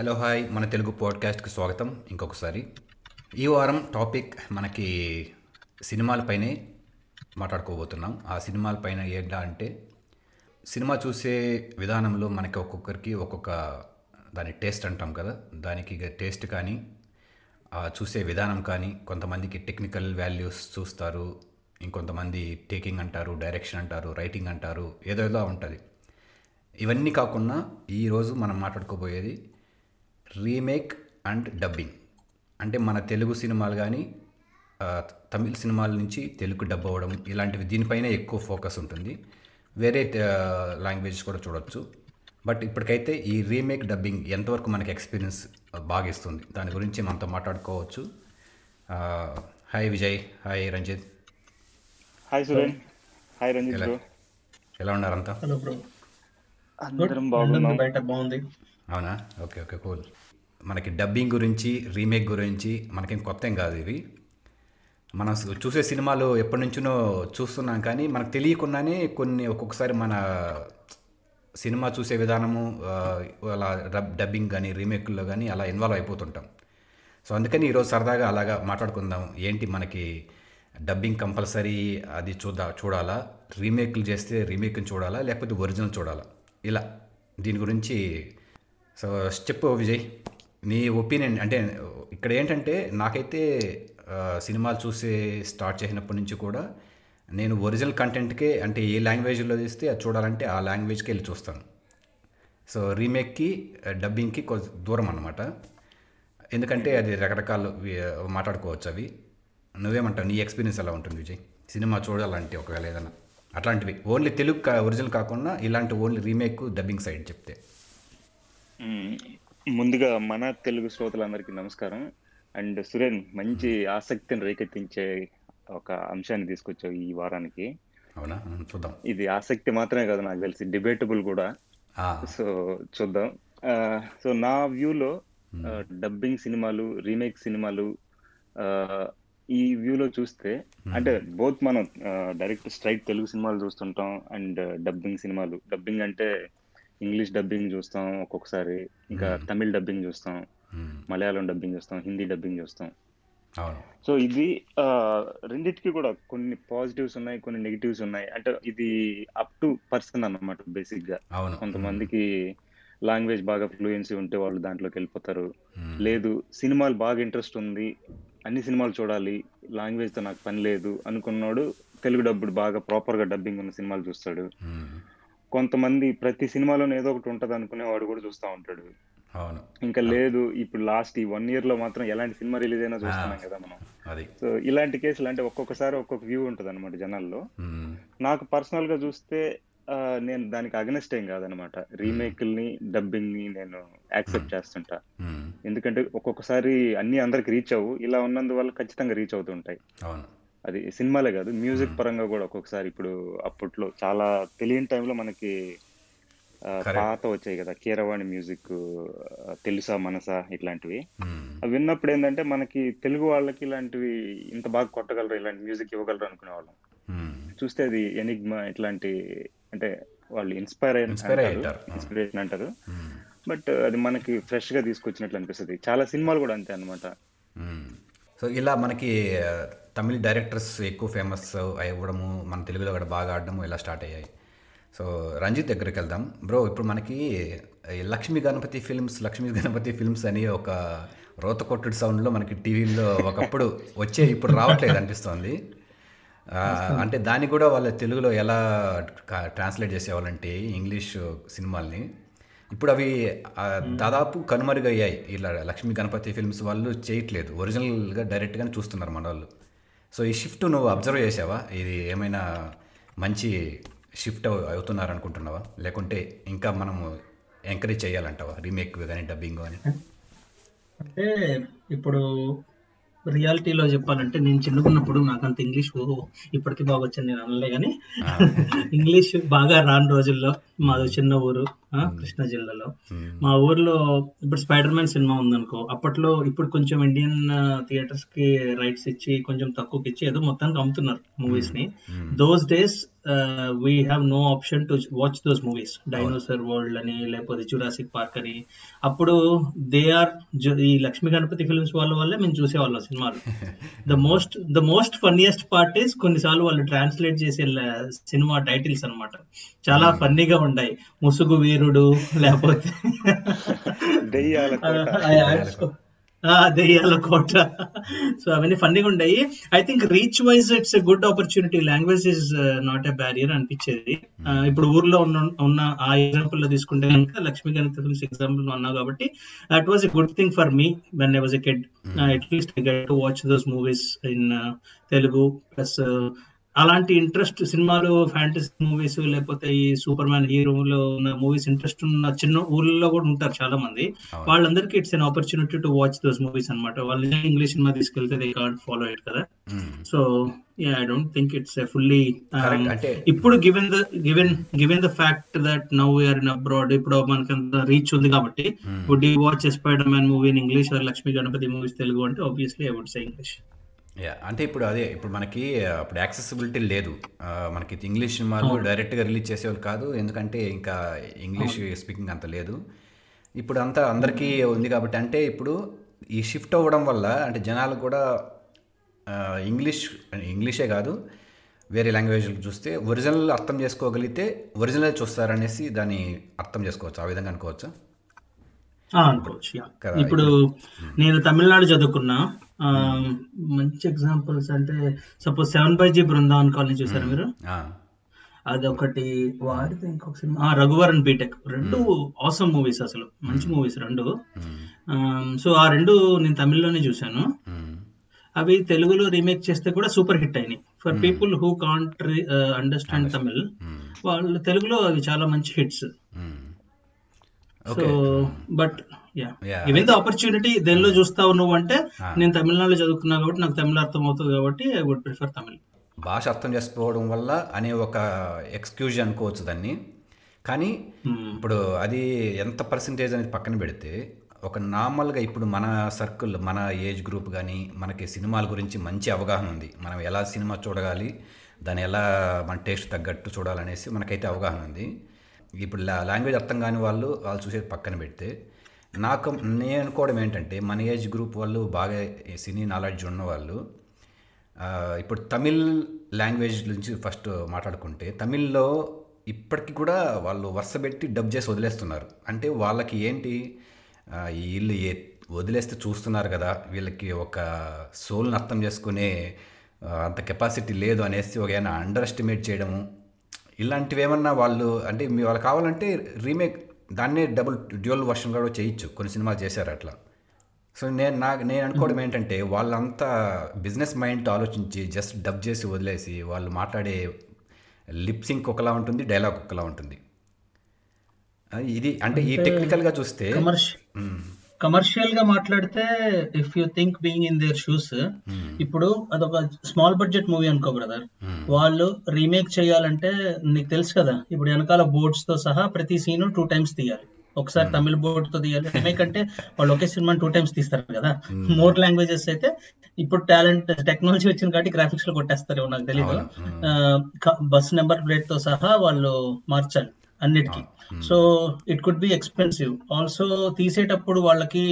Hello hi మన తెలుగు పాడ్కాస్ట్కి స్వాగతం. ఇంకొకసారి. ఈ వారం టాపిక్ మనకి సినిమాలపైనే మాట్లాడుకోబోతున్నాం. ఆ సినిమాలపైన ఏంటా అంటే సినిమా చూసే విధానంలో మనకి ఒక్కొక్కరికి ఒక్కొక్క దాని టేస్ట్ అంటాం కదా. దానికి టేస్ట్ కానీ చూసే విధానం కానీ కొంతమందికి టెక్నికల్ వాల్యూస్ చూస్తారు. ఇంకొంతమంది టేకింగ్ అంటారు డైరెక్షన్ అంటారు రైటింగ్ అంటారు ఏదో ఏదో ఉంటుంది. ఇవన్నీ కాకుండా ఈరోజు మనం మాట్లాడుకోబోయేది రీమేక్ అండ్ డబ్బింగ్. అంటే మన తెలుగు సినిమాలు కానీ తమిళ సినిమాల నుంచి తెలుగు డబ్ అవ్వడం ఇలాంటివి దీనిపైన ఎక్కువ ఫోకస్ ఉంటుంది. వేరే లాంగ్వేజ్ కూడా చూడొచ్చు. బట్ ఇప్పటికైతే ఈ రీమేక్ డబ్బింగ్ ఎంతవరకు మనకి ఎక్స్పీరియన్స్ బాగా ఇస్తుంది దాని గురించి మనతో మాట్లాడుకోవచ్చు. Hi Vijay hi Ranjith. Hi Suren. Hi Ranjith ఎలా బ్రో. ఎలా ఉన్నారంతా హలో బ్రో. అందరం బాగున్నాం. బయట బాగుంది. అవునా? Okay okay cool. మనకి డబ్బింగ్ గురించి రీమేక్ గురించి మనకేం కొత్త ఏం కాదు ఇవి. మనం చూసే సినిమాలు ఎప్పటి నుంచినో చూస్తున్నాం కానీ మనకు తెలియకుండానే కొన్ని ఒక్కొక్కసారి మన సినిమా చూసే విధానము అలా డబ్ డబ్బింగ్ కానీ రీమేక్లో కానీ అలా ఇన్వాల్వ్ అయిపోతుంటాం. సో అందుకని ఈరోజు సరదాగా అలాగా మాట్లాడుకుందాం. ఏంటి మనకి డబ్బింగ్ కంపల్సరీ అది చూద్దా చూడాలా? రీమేక్లు చేస్తే రీమేక్ని చూడాలా? లేకపోతే ఒరిజినల్ చూడాలా? ఇలా దీని గురించి సో చెప్పు విజయ్. నీ ఒపీనియన్ అంటే ఇక్కడ ఏంటంటే నాకైతే సినిమాలు చూసే స్టార్ట్ చేసినప్పటి నుంచి కూడా నేను ఒరిజినల్ కంటెంట్కే అంటే ఏ లాంగ్వేజ్లో తీస్తే అది చూడాలంటే ఆ లాంగ్వేజ్కి వెళ్ళి చూస్తాను. సో రీమేక్కి డబ్బింగ్కి కొంచెం దూరం అన్నమాట. ఎందుకంటే అది రకరకాలు మాట్లాడుకోవచ్చు అవి. నువ్వేమంటావు? నీ ఎక్స్పీరియన్స్ ఎలా ఉంటుంది విజయ్? సినిమా చూడాలంటే ఒకవేళ ఏదైనా అట్లాంటివి. ఓన్లీ తెలుగు కా- ఒరిజినల్ కాకుండా ఇలాంటి ఓన్లీ రీమేక్ డబ్బింగ్ సైడ్ చెప్తే. ముందుగా మన తెలుగు శ్రోతలందరికీ నమస్కారం. అండ్ సురేన్ మంచి ఆసక్తిని రేకెత్తించే ఒక అంశాన్ని తీసుకొచ్చావు ఈ వారానికి. అవునా? చూద్దాం. ఇది ఆసక్తి మాత్రమే కాదు నాకు తెలిసి డిబేటబుల్ కూడా. సో చూద్దాం. సో నా వ్యూలో డబ్బింగ్ సినిమాలు రీమేక్ సినిమాలు ఈ వ్యూలో చూస్తే అంటే బోత్ మనం డైరెక్ట్ స్ట్రైట్ తెలుగు సినిమాలు చూస్తుంటాం అండ్ డబ్బింగ్ సినిమాలు. డబ్బింగ్ అంటే ఇంగ్లీష్ డబ్బింగ్ చూస్తాం ఒక్కొక్కసారి. ఇంకా తమిళ్ డబ్బింగ్ చూస్తాం. మలయాళం డబ్బింగ్ చూస్తాం. హిందీ డబ్బింగ్ చూస్తాం. సో ఇది రెండిటికి కూడా కొన్ని పాజిటివ్స్ ఉన్నాయి కొన్ని నెగిటివ్స్ ఉన్నాయి. అంటే ఇది అప్ టు పర్సన్ అన్నమాట బేసిక్గా కొంతమందికి లాంగ్వేజ్ బాగా ఫ్లూయెన్సీ ఉంటే వాళ్ళు దాంట్లోకి వెళ్ళిపోతారు. లేదు సినిమాలు బాగా ఇంట్రెస్ట్ ఉంది అన్ని సినిమాలు చూడాలి లాంగ్వేజ్తో నాకు పని లేదు అనుకున్నాడు తెలుగు డబ్బుడు బాగా ప్రాపర్గా డబ్బింగ్ ఉన్న సినిమాలు చూస్తాడు. కొంతమంది ప్రతి సినిమాలోనే ఏదో ఒకటి ఉంటది అనుకునేవాడు కూడా చూస్తా ఉంటాడు. అవును. ఇంకా లేదు ఇప్పుడు లాస్ట్ ఈ వన్ ఇయర్లో మాత్రం ఎలాంటి సినిమా రిలీజ్ అయినా చూస్తున్నాం కదా మనం. అది. సో ఇలాంటి కేసులు అంటే ఒక్కొక్కసారి ఒక్కొక్క వ్యూ ఉంటది అనమాట జనాల్లో నాకు పర్సనల్గా చూస్తే నేను దానికి అగనెస్ట్ ఏం కాదనమాట డబ్బింగ్ని నేను యాక్సెప్ట్ చేస్తుంటా. ఎందుకంటే ఒక్కొక్కసారి అన్ని అందరికి రీచ్ అవ్వు. ఇలా ఉన్నందువల్ల ఖచ్చితంగా రీచ్ అవుతుంటాయి. అవును. అది సినిమాలే కాదు మ్యూజిక్ పరంగా కూడా ఒక్కొక్కసారి ఇప్పుడు అప్పట్లో చాలా తెలియని టైంలో మనకి. పాత వచ్చాయి కదా కీరవాణి మ్యూజిక్ తెలుసా మనసా ఇట్లాంటివి. అవి విన్నప్పుడు ఏంటంటే మనకి తెలుగు వాళ్ళకి ఇలాంటివి ఇంత బాగా కొట్టగలరు ఇలాంటి మ్యూజిక్ ఇవ్వగలరు అనుకునే వాళ్ళం. చూస్తే అది ఎనిగ్మా ఇట్లాంటి అంటే వాళ్ళు ఇన్స్పైర్. ఇన్స్పిరేషన్ అంటారు. బట్ అది మనకి ఫ్రెష్గా తీసుకొచ్చినట్లు అనిపిస్తుంది. చాలా సినిమాలు కూడా అంతే అనమాట. సో ఇలా మనకి తమిళ డైరెక్టర్స్ ఎక్కువ ఫేమస్ అవ్వడము మన తెలుగులో కూడా బాగా ఆడడము ఇలా స్టార్ట్ అయ్యాయి. సో రంజిత్ దగ్గరికి వెళ్దాం. బ్రో ఇప్పుడు మనకి లక్ష్మీ గణపతి ఫిల్మ్స్ లక్ష్మీ గణపతి ఫిల్మ్స్ అని ఒక రోత కొట్టుడు సౌండ్లో మనకి టీవీలో ఒకప్పుడు వచ్చే ఇప్పుడు రావట్లేదు అనిపిస్తోంది. అంటే దాన్ని కూడా వాళ్ళ తెలుగులో ఎలా ట్రాన్స్లేట్ చేసేవాళ్ళంటే ఇంగ్లీష్ సినిమాల్ని. ఇప్పుడు అవి దాదాపు కనుమరుగయ్యాయి. ఇలా లక్ష్మీ గణపతి ఫిల్మ్స్ వాళ్ళు చేయట్లేదు. ఒరిజినల్గా డైరెక్ట్గానే చూస్తున్నారు మన వాళ్ళు. సో ఈ షిఫ్ట్ నువ్వు అబ్జర్వ్ చేసావా? ఇది ఏమైనా మంచి షిఫ్ట్ అవుతున్నారు అనుకుంటున్నావా లేకుంటే ఇంకా మనము ఎంకరేజ్ చేయాలంటావా? రీమేక్ కానీ డబ్బింగ్ కానీ? అంటే ఇప్పుడు రియాలిటీలో చెప్పాలంటే నేను చిన్నకున్నప్పుడు నాకు అంత ఇంగ్లీష్ ఇప్పటికీ బాగా వచ్చింది నేను అనలే కానీ ఇంగ్లీష్ బాగా రాని రోజుల్లో మాది చిన్న ఊరు కృష్ణా జిల్లాలో. మా ఊర్లో ఇప్పుడు స్పైడర్ మ్యాన్ సినిమా ఉందనుకో అప్పట్లో ఇప్పుడు కొంచెం ఇండియన్ థియేటర్స్కి రైట్స్ ఇచ్చి కొంచెం తక్కువకి ఇచ్చి ఏదో మొత్తానికి అమ్ముతున్నారు మూవీస్ని those days we have no option to watch those movies dinosaur world అని లేకపోతే జురాసిక్ పార్క్ అని. అప్పుడు దే ఆర్ ఈ లక్ష్మీ గణపతి ఫిల్మ్స్ వాళ్ళ వల్లే మేము చూసేవాళ్ళం సినిమాలు. The most the most funniest part is కొన్నిసార్లు వాళ్ళు ట్రాన్స్లేట్ చేసే సినిమా టైటిల్స్ అన్నమాట. చాలా ఫన్నీగా ఉంటాయి. ముసుగు వీరుడు లేకపోతే దెయ్యాల కోట. ఆ, దెయ్యాల కోట. సో అవన్నీ ఫన్నీగా ఉంటాయి. I think reach wise it's a good opportunity language is not a barrier అనిపించేది. ఆ, ఇప్పుడు ఊర్లో ఉన్న ఉన్న ఆ ఎగ్జాంపుల్లో తీసుకుంటే కనుక లక్ష్మీ గణిత ఫిల్మ్స్ ఎగ్జాంపుల్ అన్నావు కాబట్టి that was a good thing for me when I was a kid at least I get to watch those movies in Telugu plus అలాంటి ఇంట్రెస్ట్ సినిమాలు ఫ్యాంటసీ మూవీస్ లేకపోతే ఈ సూపర్ మ్యాన్ హీరోలో ఉన్న మూవీస్ ఇంట్రెస్ట్ ఉన్న చిన్న ఊర్లలో కూడా ఉంటారు చాలా మంది. వాళ్ళందరికీ it's an opportunity to watch those movies అన్నమాట. వాళ్ళు ఇంగ్లీష్ సినిమా తీసుకెళ్తే దే కాంట్ ఫాలో ఇట్ కదా. So I don't think it's fully ఇప్పుడు given the given given the fact that now we're in abroad ఇప్పుడు మనకి అంత రీచ్ ఉంది కాబట్టి would you watch Spider-Man movie in English or Lakshmi Ganapathi movies Telugu అంటే obviously I would say English yeah అంటే ఇప్పుడు అదే ఇప్పుడు మనకి అప్పుడు యాక్సెసిబిలిటీ లేదు. మనకి ఇంగ్లీష్ సినిమాలు డైరెక్ట్గా రిలీజ్ చేసేవాళ్ళు కాదు. ఎందుకంటే ఇంకా ఇంగ్లీష్ స్పీకింగ్ అంత లేదు. ఇప్పుడు అంతా అందరికీ ఉంది కాబట్టి అంటే ఇప్పుడు ఈ షిఫ్ట్ అవ్వడం వల్ల అంటే జనాలు కూడా ఇంగ్లీష్ ఇంగ్లీషే కాదు వేరే లాంగ్వేజ్లు చూస్తే ఒరిజినల్ అర్థం చేసుకోగలిగితే ఒరిజినల్ చూస్తారనేసి దాన్ని అర్థం చేసుకోవచ్చు ఆ విధంగా అనుకోవచ్చా? అనుకోవచ్చు ఇప్పుడు నేను తమిళనాడు చదువుకున్నా. మంచి ఎగ్జాంపుల్స్ అంటే suppose seven by G Brindavan colony చూసారు మీరు? అదొకటి వాడితే ఇంకొక సినిమా రఘువరన్ బీటెక్ రెండు ఆసమ్ మూవీస్ అసలు. మంచి మూవీస్ రెండు. సో ఆ రెండు నేను తమిళ్ళోనే చూశాను. అవి తెలుగులో రీమేక్ చేస్తే కూడా సూపర్ హిట్ అయినాయి. For people who can't understand Tamil. వాళ్ళు తెలుగులో అవి చాలా మంచి hits. So but the opportunity దేనిలో చూస్తావు నువ్వు అంటే నేను తమిళనాడులో చదువుకున్నా కాబట్టి నాకు తమిళ అర్థం అవుతుంది కాబట్టి ఐ వుడ్ ప్రిఫర్ తమిళ్ భాష అర్థం చేసుకోవడం వల్ల అనే ఒక ఎక్స్క్యూజ్ అనుకోవచ్చు దాన్ని. కానీ ఇప్పుడు అది ఎంత పర్సంటేజ్ అనేది పక్కన పెడితే ఒక నార్మల్గా ఇప్పుడు మన సర్కిల్ మన ఏజ్ గ్రూప్ కానీ మనకి సినిమాల గురించి మంచి అవగాహన ఉంది. మనం ఎలా సినిమా చూడగాలి దాన్ని ఎలా మన టేస్ట్ తగ్గట్టు చూడాలనేసి మనకైతే అవగాహన ఉంది. ఇప్పుడు లాంగ్వేజ్ అర్థం కాని వాళ్ళు వాళ్ళు చూసేది పక్కన పెడితే నాకు నేను అనుకోవడం ఏంటంటే మన ఏజ్ గ్రూప్ వాళ్ళు బాగా సినీ నాలెడ్జ్ ఉన్నవాళ్ళు ఇప్పుడు తమిళ్ లాంగ్వేజ్ నుంచి ఫస్ట్ మాట్లాడుకుంటే తమిళ్ళో ఇప్పటికి కూడా వాళ్ళు వరుస పెట్టి డబ్ చేసి వదిలేస్తున్నారు. అంటే వాళ్ళకి ఏంటి ఈ వీళ్ళు ఏ వదిలేస్తే చూస్తున్నారు కదా వీళ్ళకి ఒక సోల్ని అర్థం చేసుకునే అంత కెపాసిటీ లేదు అనేసి ఒక ఏమైనా అండర్ ఎస్టిమేట్ చేయడము ఇలాంటివి ఏమన్నా వాళ్ళు అంటే మీ వాళ్ళు కావాలంటే రీమేక్ దాన్నే డబుల్ డ్యూయల్ వర్షన్ కూడా చేయొచ్చు. కొన్ని సినిమాలు చేశారు అట్లా. సో నేను నాకు నేను అనుకోవడం ఏంటంటే వాళ్ళంతా బిజినెస్ మైండ్తో ఆలోచించి జస్ట్ డబ్ చేసి వదిలేసి వాళ్ళు మాట్లాడే లిప్ సింక్ ఒకలా ఉంటుంది డైలాగ్ ఒకలా ఉంటుంది. ఇది అంటే ఈ టెక్నికల్గా చూస్తే కమర్షియల్గా మాట్లాడితే if you think being in their shoes ఇప్పుడు అదొక స్మాల్ బడ్జెట్ మూవీ అనుకో బ్రదర్ వాళ్ళు రీమేక్ చేయాలంటే నీకు తెలుసు కదా ఇప్పుడు వెనకాల బోర్డ్స్తో సహా ప్రతి సీన్ టూ టైమ్స్ తీయాలి. ఒకసారి తమిళ బోర్డ్తో తీయాలి. రీమేక్ అంటే వాళ్ళు ఒకే సినిమా టూ టైమ్స్ తీస్తారు కదా. మోర్ లాంగ్వేజెస్ అయితే ఇప్పుడు టాలెంట్ టెక్నాలజీ వచ్చింది కాబట్టి గ్రాఫిక్స్లో కొట్టేస్తారు నాకు తెలియదు బస్ నెంబర్ ప్లేట్తో సహా వాళ్ళు మార్చాలి. అన్నిటికీ. So it could be expensive also తీసేటప్పుడు వాళ్ళకి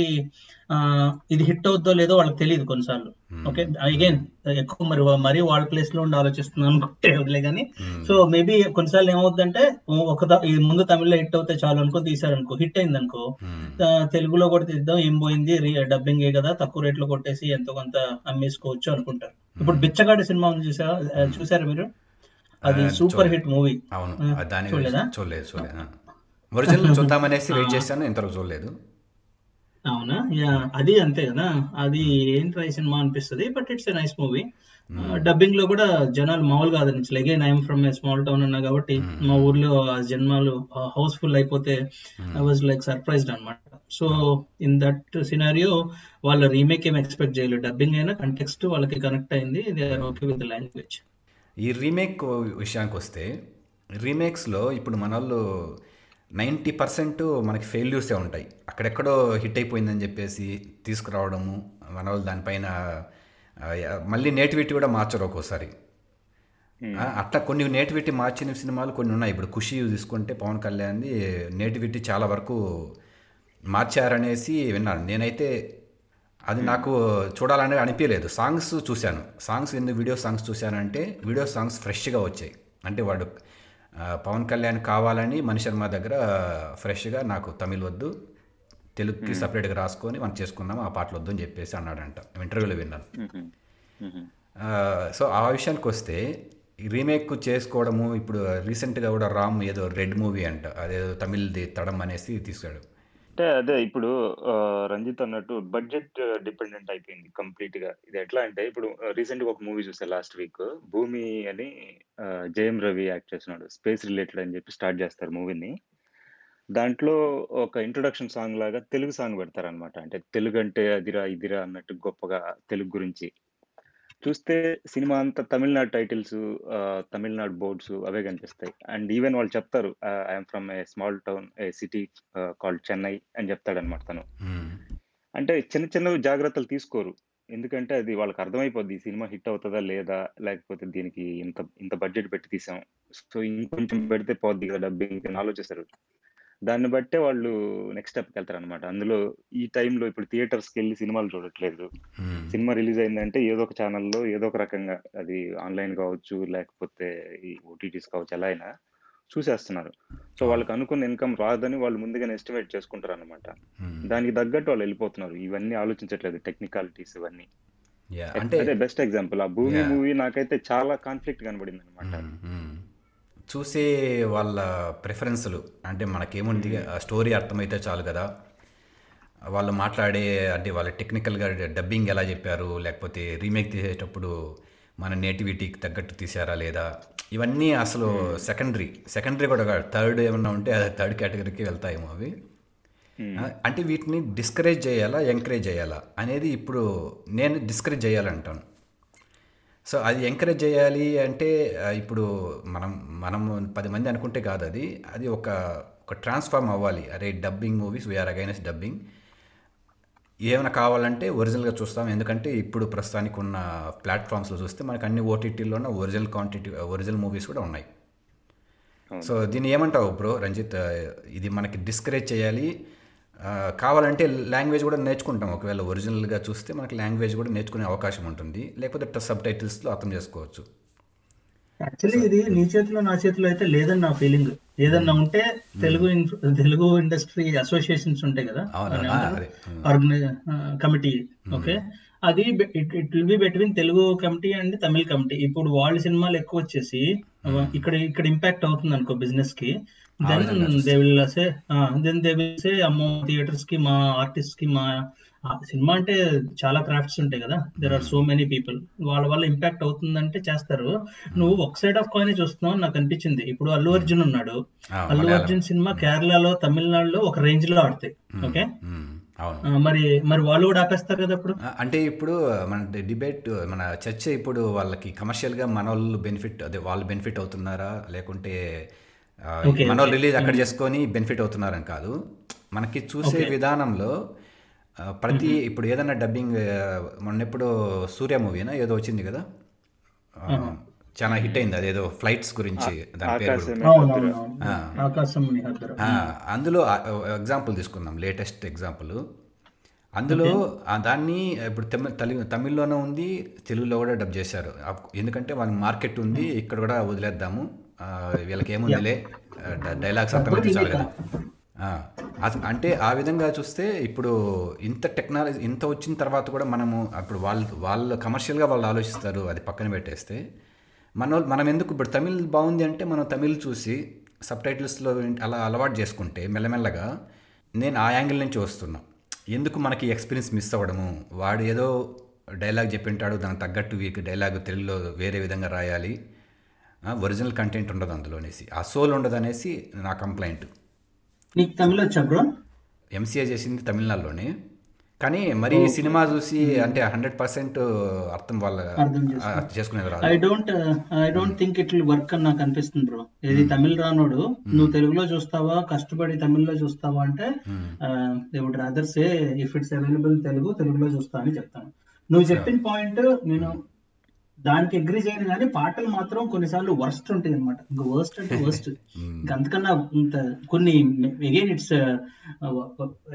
ఇది హిట్ అవుద్దో లేదో వాళ్ళకి తెలియదు కొన్నిసార్లు. ఓకే అగైన్ ఎక్కువ మరి మరీ వాళ్ళ ప్లేస్లో ఉండి ఆలోచిస్తున్నాను అనుకుంటే వదిలే కానీ సో మేబీ కొన్నిసార్లు ఏమవుతుందంటే ఒక ముందు తమిళ్ళో హిట్ అవుతే చాలు అనుకో తీసారనుకో హిట్ అయింది అనుకో తెలుగులో కూడా తీద్దాం ఏం పోయింది డబ్బింగ్ ఏ కదా తక్కువ రేట్లో కొట్టేసి ఎంతో కొంత అమ్మేసుకోవచ్చు అనుకుంటారు. ఇప్పుడు బిచ్చగాడి సినిమా చూసా చూసారా మీరు? అది సూపర్. Hit movie. అవును. దాని చూడలేదా? చూడలేదు ఒరిజినల్ చూద్దామనేసి వెయిట్ చేశాను ఇంతవరకు చూడలేదు. అవునా? యా అది అంతే కదా. అది ఏంట్రా ఈ సినిమా అనిపిస్తుంది but it's a nice movie. డబ్బింగ్లో కూడా జనాలు మామూలుగా ఆదరించలే again I'm from a small town అన్నా కాబట్టి మా ఊర్లో ఆ జన్మాలు హౌస్ఫుల్ అయిపోతే ఐ వాజ్ లైక్ సర్ప్రైజ్డ్ అనమాట సో ఇన్ దట్ సినారియో వాళ్ళ రీమేక్ ఏం ఎక్స్పెక్ట్ చేయలేదు. డబ్బింగ్ అయినా కంటెక్స్ట్ వాళ్ళకి కనెక్ట్ అయింది. They are okay with language ఈ రీమేక్ విషయానికి వస్తే రీమేక్స్లో ఇప్పుడు మన వాళ్ళు నైంటీ పర్సెంట్ మనకి ఫెయిల్యూర్సే ఉంటాయి. అక్కడెక్కడో హిట్ అయిపోయిందని చెప్పేసి తీసుకురావడము మన వాళ్ళు దానిపైన మళ్ళీ నేటివిటీ కూడా మార్చరు ఒక్కోసారి. అట్లా కొన్ని నేటివిటీ మార్చిన సినిమాలు కొన్ని ఉన్నాయి. ఇప్పుడు ఖుషి తీసుకుంటే పవన్ కళ్యాణ్ది నేటివిటీ చాలా వరకు మార్చారనేసి విన్నాను. నేనైతే అది నాకు చూడాలని అనిపించలేదు సాంగ్స్ చూశాను. సాంగ్స్ ఎందుకు వీడియో సాంగ్స్ చూశానంటే వీడియో సాంగ్స్ ఫ్రెష్గా వచ్చాయి. అంటే వాడు పవన్ కళ్యాణ్ కావాలని మణి శర్మ దగ్గర ఫ్రెష్గా నాకు తమిళ్ వద్దు తెలుగుకి సపరేట్గా రాసుకొని మనం చేసుకున్నాం ఆ పాటలు వద్దు అని చెప్పేసి అన్నాడంట. ఇంటర్వ్యూలో విన్నాను. సో ఆ విషయానికి వస్తే రీమేక్ చేసుకోవడము ఇప్పుడు రీసెంట్గా కూడా రామ్ ఏదో రెడ్ మూవీ అంట అదేదో తమిళ్ది తడం అనేసి తీసాడు అంటే అదే ఇప్పుడు ఆ, రంజిత్ అన్నట్టు బడ్జెట్ డిపెండెంట్ అయిపోయింది కంప్లీట్గా ఇది ఎట్లా అంటే ఇప్పుడు రీసెంట్గా ఒక మూవీ చూసా లాస్ట్ వీక్. భూమి అని ఆ, జయం రవి యాక్ట్ చేస్తున్నాడు. స్పేస్ రిలేటెడ్ అని చెప్పి స్టార్ట్ చేస్తారు మూవీని. దాంట్లో ఒక ఇంట్రొడక్షన్ సాంగ్ లాగా తెలుగు సాంగ్ పెడతారనమాట అంటే తెలుగు అంటే అదిరా ఇదిరా అన్నట్టు గొప్పగా తెలుగు గురించి. చూస్తే సినిమా అంతా తమిళనాడు టైటిల్స్ తమిళనాడు బోర్డ్స్ అవే కనిపిస్తాయి. అండ్ ఈవెన్ వాళ్ళు చెప్తారు I'm from a small town a city called Chennai అని చెప్తాడు అనమాట తను. అంటే చిన్న చిన్న జాగ్రత్తలు తీసుకోరు. ఎందుకంటే అది వాళ్ళకి అర్థమైపోద్ది ఈ సినిమా హిట్ అవుతుందా లేదా? లేకపోతే దీనికి ఇంత ఇంత బడ్జెట్ పెట్టి తీసాం. సో ఇంకొంచెం పెడితే పోద్ది కదా డబ్బింగ్ అని ఆలోచిస్తారు. దాన్ని బట్టే వాళ్ళు నెక్స్ట్ స్టెప్కి వెళ్తారు అనమాట అందులో ఈ టైంలో ఇప్పుడు థియేటర్స్కి వెళ్ళి సినిమాలు చూడట్లేదు. సినిమా రిలీజ్ అయిందంటే ఏదో ఒక ఛానల్లో ఏదో ఒక రకంగా అది ఆన్లైన్ కావచ్చు లేకపోతే ఈ ఓటీటీస్ కావచ్చు ఎలా అయినా చూసేస్తున్నారు సో వాళ్ళకి అనుకున్న ఇన్కమ్ రాదని వాళ్ళు ముందుగానే ఎస్టిమేట్ చేసుకుంటారు అనమాట. దానికి తగ్గట్టు వాళ్ళు వెళ్ళిపోతున్నారు ఇవన్నీ ఆలోచించట్లేదు టెక్నికాలిటీస్ ఇవన్నీ అంటే బెస్ట్ ఎగ్జాంపుల్ ఆ భూమి. మూవీ నాకైతే చాలా కాన్ఫ్లిక్ట్ కనబడింది అనమాట. చూసే వాళ్ళ ప్రిఫరెన్సులు అంటే మనకేముంది ఆ స్టోరీ అర్థమైతే చాలు కదా. వాళ్ళు మాట్లాడే అంటే వాళ్ళ టెక్నికల్గా డబ్బింగ్ ఎలా చెప్పారు లేకపోతే రీమేక్ తీసేటప్పుడు మన నేటివిటీకి తగ్గట్టు తీసారా లేదా? ఇవన్నీ అసలు సెకండరీ సెకండరీ కూడా థర్డ్ ఏమన్నా ఉంటే అది థర్డ్ కేటగిరీకి వెళ్తాయేమో అవి. అంటే వీటిని డిస్కరేజ్ చేయాలా ఎంకరేజ్ చేయాలా అనేది ఇప్పుడు నేను డిస్కరేజ్ చేయాలంటాను. సో అది ఎంకరేజ్ చేయాలి అంటే ఇప్పుడు మనం మనం పది మంది అనుకుంటే కాదు అది. అది ఒక ఒక ట్రాన్స్ఫార్మ్ అవ్వాలి. అరే dubbing movies we're against dubbing ఏమైనా కావాలంటే ఒరిజినల్గా చూస్తాం. ఎందుకంటే ఇప్పుడు ప్రస్తుతానికి ఉన్న ప్లాట్ఫామ్స్లో చూస్తే మనకు అన్ని ఓటీటీలోనే ఒరిజినల్ క్వాంటిటీ ఒరిజినల్ మూవీస్ కూడా ఉన్నాయి. సో దీన్ని ఏమంటావు బ్రో రంజిత్? ఇది మనకి డిస్కరేజ్ చేయాలి. కావాలంటే లాంగ్వేజ్ కూడా నేర్చుకుంటాం. ఒకవేళ ఒరిజినల్గా చూస్తే మనకి లాంగ్వేజ్ కూడా నేర్చుకునే అవకాశం ఉంటుంది. లేకపోతే సబ్ టైటిల్స్లో అర్థం చేసుకోవచ్చు. యాక్చువల్లీ ఇది నీ చేతిలో నా చేతిలో అయితే లేదని నా ఫీలింగ్. ఏదన్నా ఉంటే తెలుగు తెలుగు ఇండస్ట్రీ అసోసియేషన్స్ ఉంటాయి కదా? కమిటీ. ఓకే? అది it it will be between Telugu committee and Tamil committee. ఇప్పుడు వాళ్ళ సినిమాలు ఎక్కువ వచ్చేసి ఇక్కడ ఇక్కడ ఇంపాక్ట్ అవుతుంది అనుకో బిజినెస్కి then they will say then they will say అమ్మో థియేటర్స్కి మా ఆర్టిస్ట్కి మా సినిమా అంటే చాలా క్రాఫ్ట్స్ ఉంటాయి కదా. There are so many people వాళ్ళ వల్ల ఇంపాక్ట్ అవుతుందంటే చేస్తారు. నువ్వు ఒక సైడ్ ఆఫ్ కాయిన్ చూస్తున్నావు నాకు అనిపించింది. ఇప్పుడు అల్లు అర్జున్ ఉన్నాడు. అల్లు. అర్జున్ సినిమా కేరళలో తమిళనాడులో ఒక రేంజ్లో ఆడతాయి. ఓకే మరి మరి వాళ్ళు కూడా ఆపేస్తారు కదా అప్పుడు ఆ, అంటే ఇప్పుడు మన డిబేట్ మన చర్చ ఇప్పుడు వాళ్ళకి కమర్షియల్గా మన వాళ్ళు బెనిఫిట్ అదే వాళ్ళు బెనిఫిట్ అవుతున్నారా? లేకుంటే మన రిలీజ్ అక్కడ చేసుకొని బెనిఫిట్ అవుతున్నారని కాదు. మనకి చూసే విధానంలో ప్రతి ఇప్పుడు ఏదైనా డబ్బింగ్ మొన్నెప్పుడు సూర్య మూవీనా ఏదో వచ్చింది కదా? ఆ, చాలా హిట్ అయింది. అదేదో ఫ్లైట్స్ గురించి దాని పేరు అందులో ఎగ్జాంపుల్ తీసుకుందాం లేటెస్ట్ ఎగ్జాంపుల్. అందులో దాన్ని ఇప్పుడు తమిళ తలి- తమిళ్ళోనే ఉంది తెలుగులో కూడా డబ్ చేశారు. ఎందుకంటే వాళ్ళ మార్కెట్ ఉంది ఇక్కడ కూడా వదిలేద్దాము. వీళ్ళకి ఏముందిలే? డైలాగ్స్ అర్థమైతే చాలు కదా. అంటే ఆ విధంగా చూస్తే ఇప్పుడు ఇంత టెక్నాలజీ ఇంత వచ్చిన తర్వాత కూడా మనము అప్పుడు వాళ్ళు వాళ్ళు కమర్షియల్గా వాళ్ళు ఆలోచిస్తారు అది పక్కన పెట్టేస్తే. మన మనం ఎందుకు ఇప్పుడు తమిళ్ బాగుంది అంటే మనం తమిళ్ చూసి సబ్ టైటిల్స్లో అలా అలవాటు చేసుకుంటే మెల్లమెల్లగా నేను ఆ యాంగిల్ నుంచి వస్తున్నా. ఎందుకు మనకి ఎక్స్పీరియన్స్ మిస్ అవ్వడము? వాడు ఏదో డైలాగ్ చెప్పింటాడు దానికి తగ్గట్టు వీక్ డైలాగ్ తెలుగులో వేరే విధంగా రాయాలి. ఒరిజినల్ కంటెంట్ ఉండదు అందులో అనేసి. ఆ సోల్ ఉండదు అనేసి నా కంప్లైంట్. నీకు తమిళ వచ్చా బ్రో? ఎంసీఏ చేసింది తమిళనాడులోనే. కానీ మరీ సినిమా చూసి అంటే హండ్రెడ్ పర్సెంట్ అర్థం వాళ్ళ చేసుకునేది రాదు. I don't I don't think it will work అని నాకు అనిపిస్తుంది బ్రో. ఇది తమిళ రానోడు నువ్వు తెలుగులో చూస్తావా కష్టపడి తమిళ్ళో చూస్తావా అంటే they would rather say if it's available Telugu తెలుగులో చూస్తా అని చెప్తాను. నువ్వు చెప్పిన పాయింట్ నేను దానికి అగ్రి చేయను కానీ పాటలు మాత్రం కొన్నిసార్లు వర్స్ట్ ఉంటాయి అనమాట ఇంకా వర్స్ట్ అంటే వర్స్ట్ ఇంకా అంతకన్నా ఇంత కొన్ని అగైన్ ఇట్స్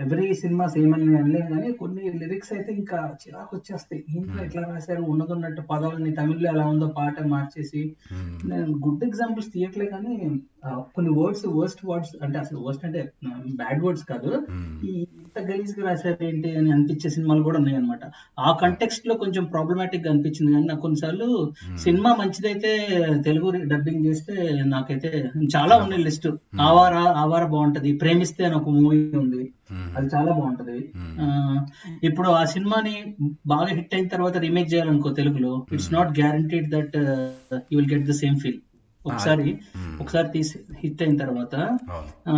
ఎవ్రీ సినిమాస్ ఏమని అనలేము కానీ కొన్ని లిరిక్స్ అయితే ఇంకా చిరాకు వచ్చేస్తాయి ఇంట్లో ఎట్లా రాశారు ఉన్నదన్నట్టు పదాలని తమిళ్ళో ఎలా ఉందో పాట మార్చేసి. నేను గుడ్ ఎగ్జాంపుల్స్ తీయట్లే కానీ ఆ, కొన్ని వర్డ్స్ వర్స్ట్ వర్డ్స్ అంటే అసలు వర్స్ట్ అంటే బ్యాడ్ వర్డ్స్ కాదు. ఈ ఇంత గలీజ్గా రాశారు ఏంటి అని అనిపించే సినిమాలు కూడా ఉన్నాయి అనమాట ఆ కంటెక్స్ట్లో కొంచెం ప్రాబ్లమాటిక్గా అనిపించింది కానీ నాకు కొన్నిసార్లు సినిమా మంచిదైతే తెలుగు డబ్బింగ్ చేస్తే నాకైతే చాలా ఉన్నాయి లిస్ట్. ఆవార ఆవార బాగుంటది ప్రేమిస్తే అని ఒక మూవీ ఉంది. అది చాలా బాగుంటది. ఇప్పుడు ఆ సినిమాని బాగా హిట్ అయిన తర్వాత రీమేక్ చేయాలనుకో తెలుగులో it's not guaranteed that you will get the same feel ఒకసారి ఒకసారి తీసి హిట్ అయిన తర్వాత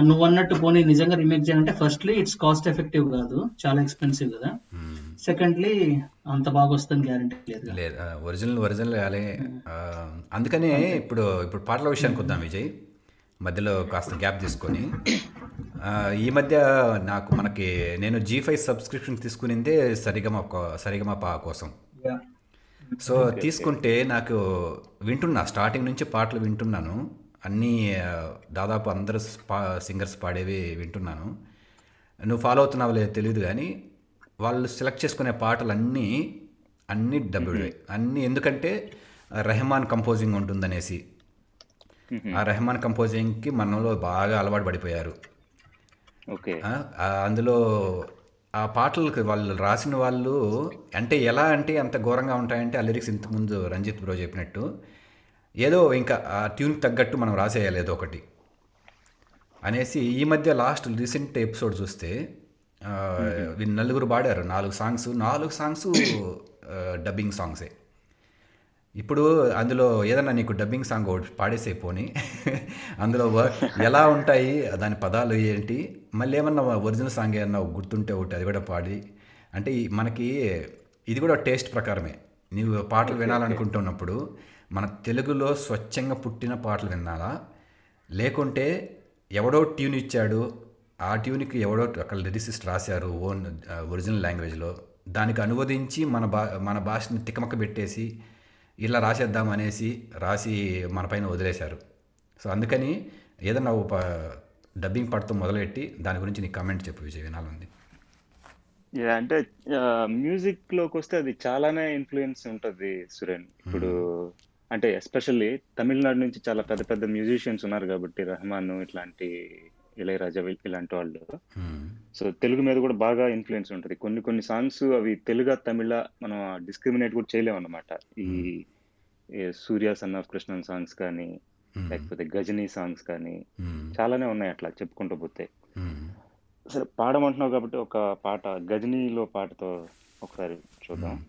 నువ్వు అన్నట్టు పోనీ నిజంగా రీమేక్ చేయాలంటే ఫస్ట్లీ ఇట్స్ కాస్ట్ ఎఫెక్టివ్ కాదు చాలా ఎక్స్పెన్సివ్ కదా. సెకండ్లీ అంత బాగా వస్తుంది గ్యారంటీ లేదు లేదు ఒరిజినల్ ఒరిజినల్ వేయాలి ఆ, అందుకనే ఇప్పుడు ఇప్పుడు పాటల విషయానికి వద్దాం విజయ్. మధ్యలో కాస్త గ్యాప్ తీసుకొని ఈ మధ్య నాకు మనకి నేను జీ ఫైవ్ సబ్స్క్రిప్షన్ తీసుకునిందే సరిగమ సరిగమ పా కోసం. సో తీసుకుంటే నాకు వింటున్నా స్టార్టింగ్ నుంచి పాటలు వింటున్నాను. అన్నీ దాదాపు అందరు సింగర్స్ పాడేవి వింటున్నాను. నువ్వు ఫాలో అవుతున్నావు లేదు తెలియదు కానీ వాళ్ళు సెలెక్ట్ చేసుకునే పాటలన్నీ అన్నీ డబ్బుడే. అన్నీ ఎందుకంటే రెహమాన్ కంపోజింగ్ ఉంటుందనేసి. ఆ రెహమాన్ కంపోజింగ్కి మనలో బాగా అలవాటు పడిపోయారు. అందులో ఆ పాటలకు వాళ్ళు రాసిన వాళ్ళు అంటే ఎలా అంటే అంత ఘోరంగా ఉంటాయంటే ఆ లిరిక్స్ ఇంతకుముందు రంజిత్ బ్రో చెప్పినట్టు ఏదో ఇంకా ఆ ట్యూన్కి తగ్గట్టు మనం రాసేయాలి ఏదో ఒకటి అనేసి ఈ మధ్య లాస్ట్ రీసెంట్ ఎపిసోడ్ చూస్తే నలుగురు పాడారు. నాలుగు సాంగ్స్ నాలుగు సాంగ్స్ డబ్బింగ్ సాంగ్సే. ఇప్పుడు అందులో ఏదన్నా నీకు డబ్బింగ్ సాంగ్ ఒకటి పాడేసే పోని. అందులో ఎలా ఉంటాయి దాని పదాలు ఏంటి మళ్ళీ ఏమన్నా ఒరిజినల్ సాంగ్ ఏమన్నా గుర్తుంటే ఒకటి అది కూడా పాడి. అంటే మనకి ఇది కూడా టేస్ట్ ప్రకారమే. నీవు పాటలు వినాలనుకుంటున్నప్పుడు మన తెలుగులో స్వచ్ఛంగా పుట్టిన పాటలు వినాలా? లేకుంటే ఎవడో ట్యూన్ ఇచ్చాడు ఆ ట్యూన్కి ఎవడో అక్కడ లిరిసిస్ట్ రాశారు ఓన్ ఒరిజినల్ లాంగ్వేజ్లో దానికి అనువదించి మన భా మన భాషని తికమక పెట్టేసి ఇలా రాసేద్దాం అనేసి రాసి మన పైన వదిలేశారు. సో అందుకని ఏదన్నా ఒక డబ్బింగ్ పాటతో మొదలుపెట్టి దాని గురించి నీ కామెంట్ చెప్పు విజయ్ వినాలంది. అంటే మ్యూజిక్లోకి వస్తే అది చాలానే ఇన్ఫ్లుయెన్స్ ఉంటది సురేన్. ఇప్పుడు అంటే ఎస్పెషల్లీ తమిళనాడు నుంచి చాలా పెద్ద పెద్ద మ్యూజిషియన్స్ ఉన్నారు కాబట్టి రెహమాన్ ఇట్లాంటి ఇళయరాజా ఇలాంటి వాళ్ళు. సో తెలుగు మీద కూడా బాగా ఇన్ఫ్లుయెన్స్ ఉంటుంది కొన్ని కొన్ని సాంగ్స్ అవి తెలుగు తమిళ మనం డిస్క్రిమినేట్ కూడా చేయలేము అన్నమాట ఈ Surya son of Krishnan songs కానీ. లేకపోతే గజనీ సాంగ్స్ కానీ. చాలానే ఉన్నాయి అట్లా చెప్పుకుంటూ పోతే. సరే పాడమంటున్నావు కాబట్టి ఒక పాట గజనీలో పాటతో ఒకసారి చూద్దాం.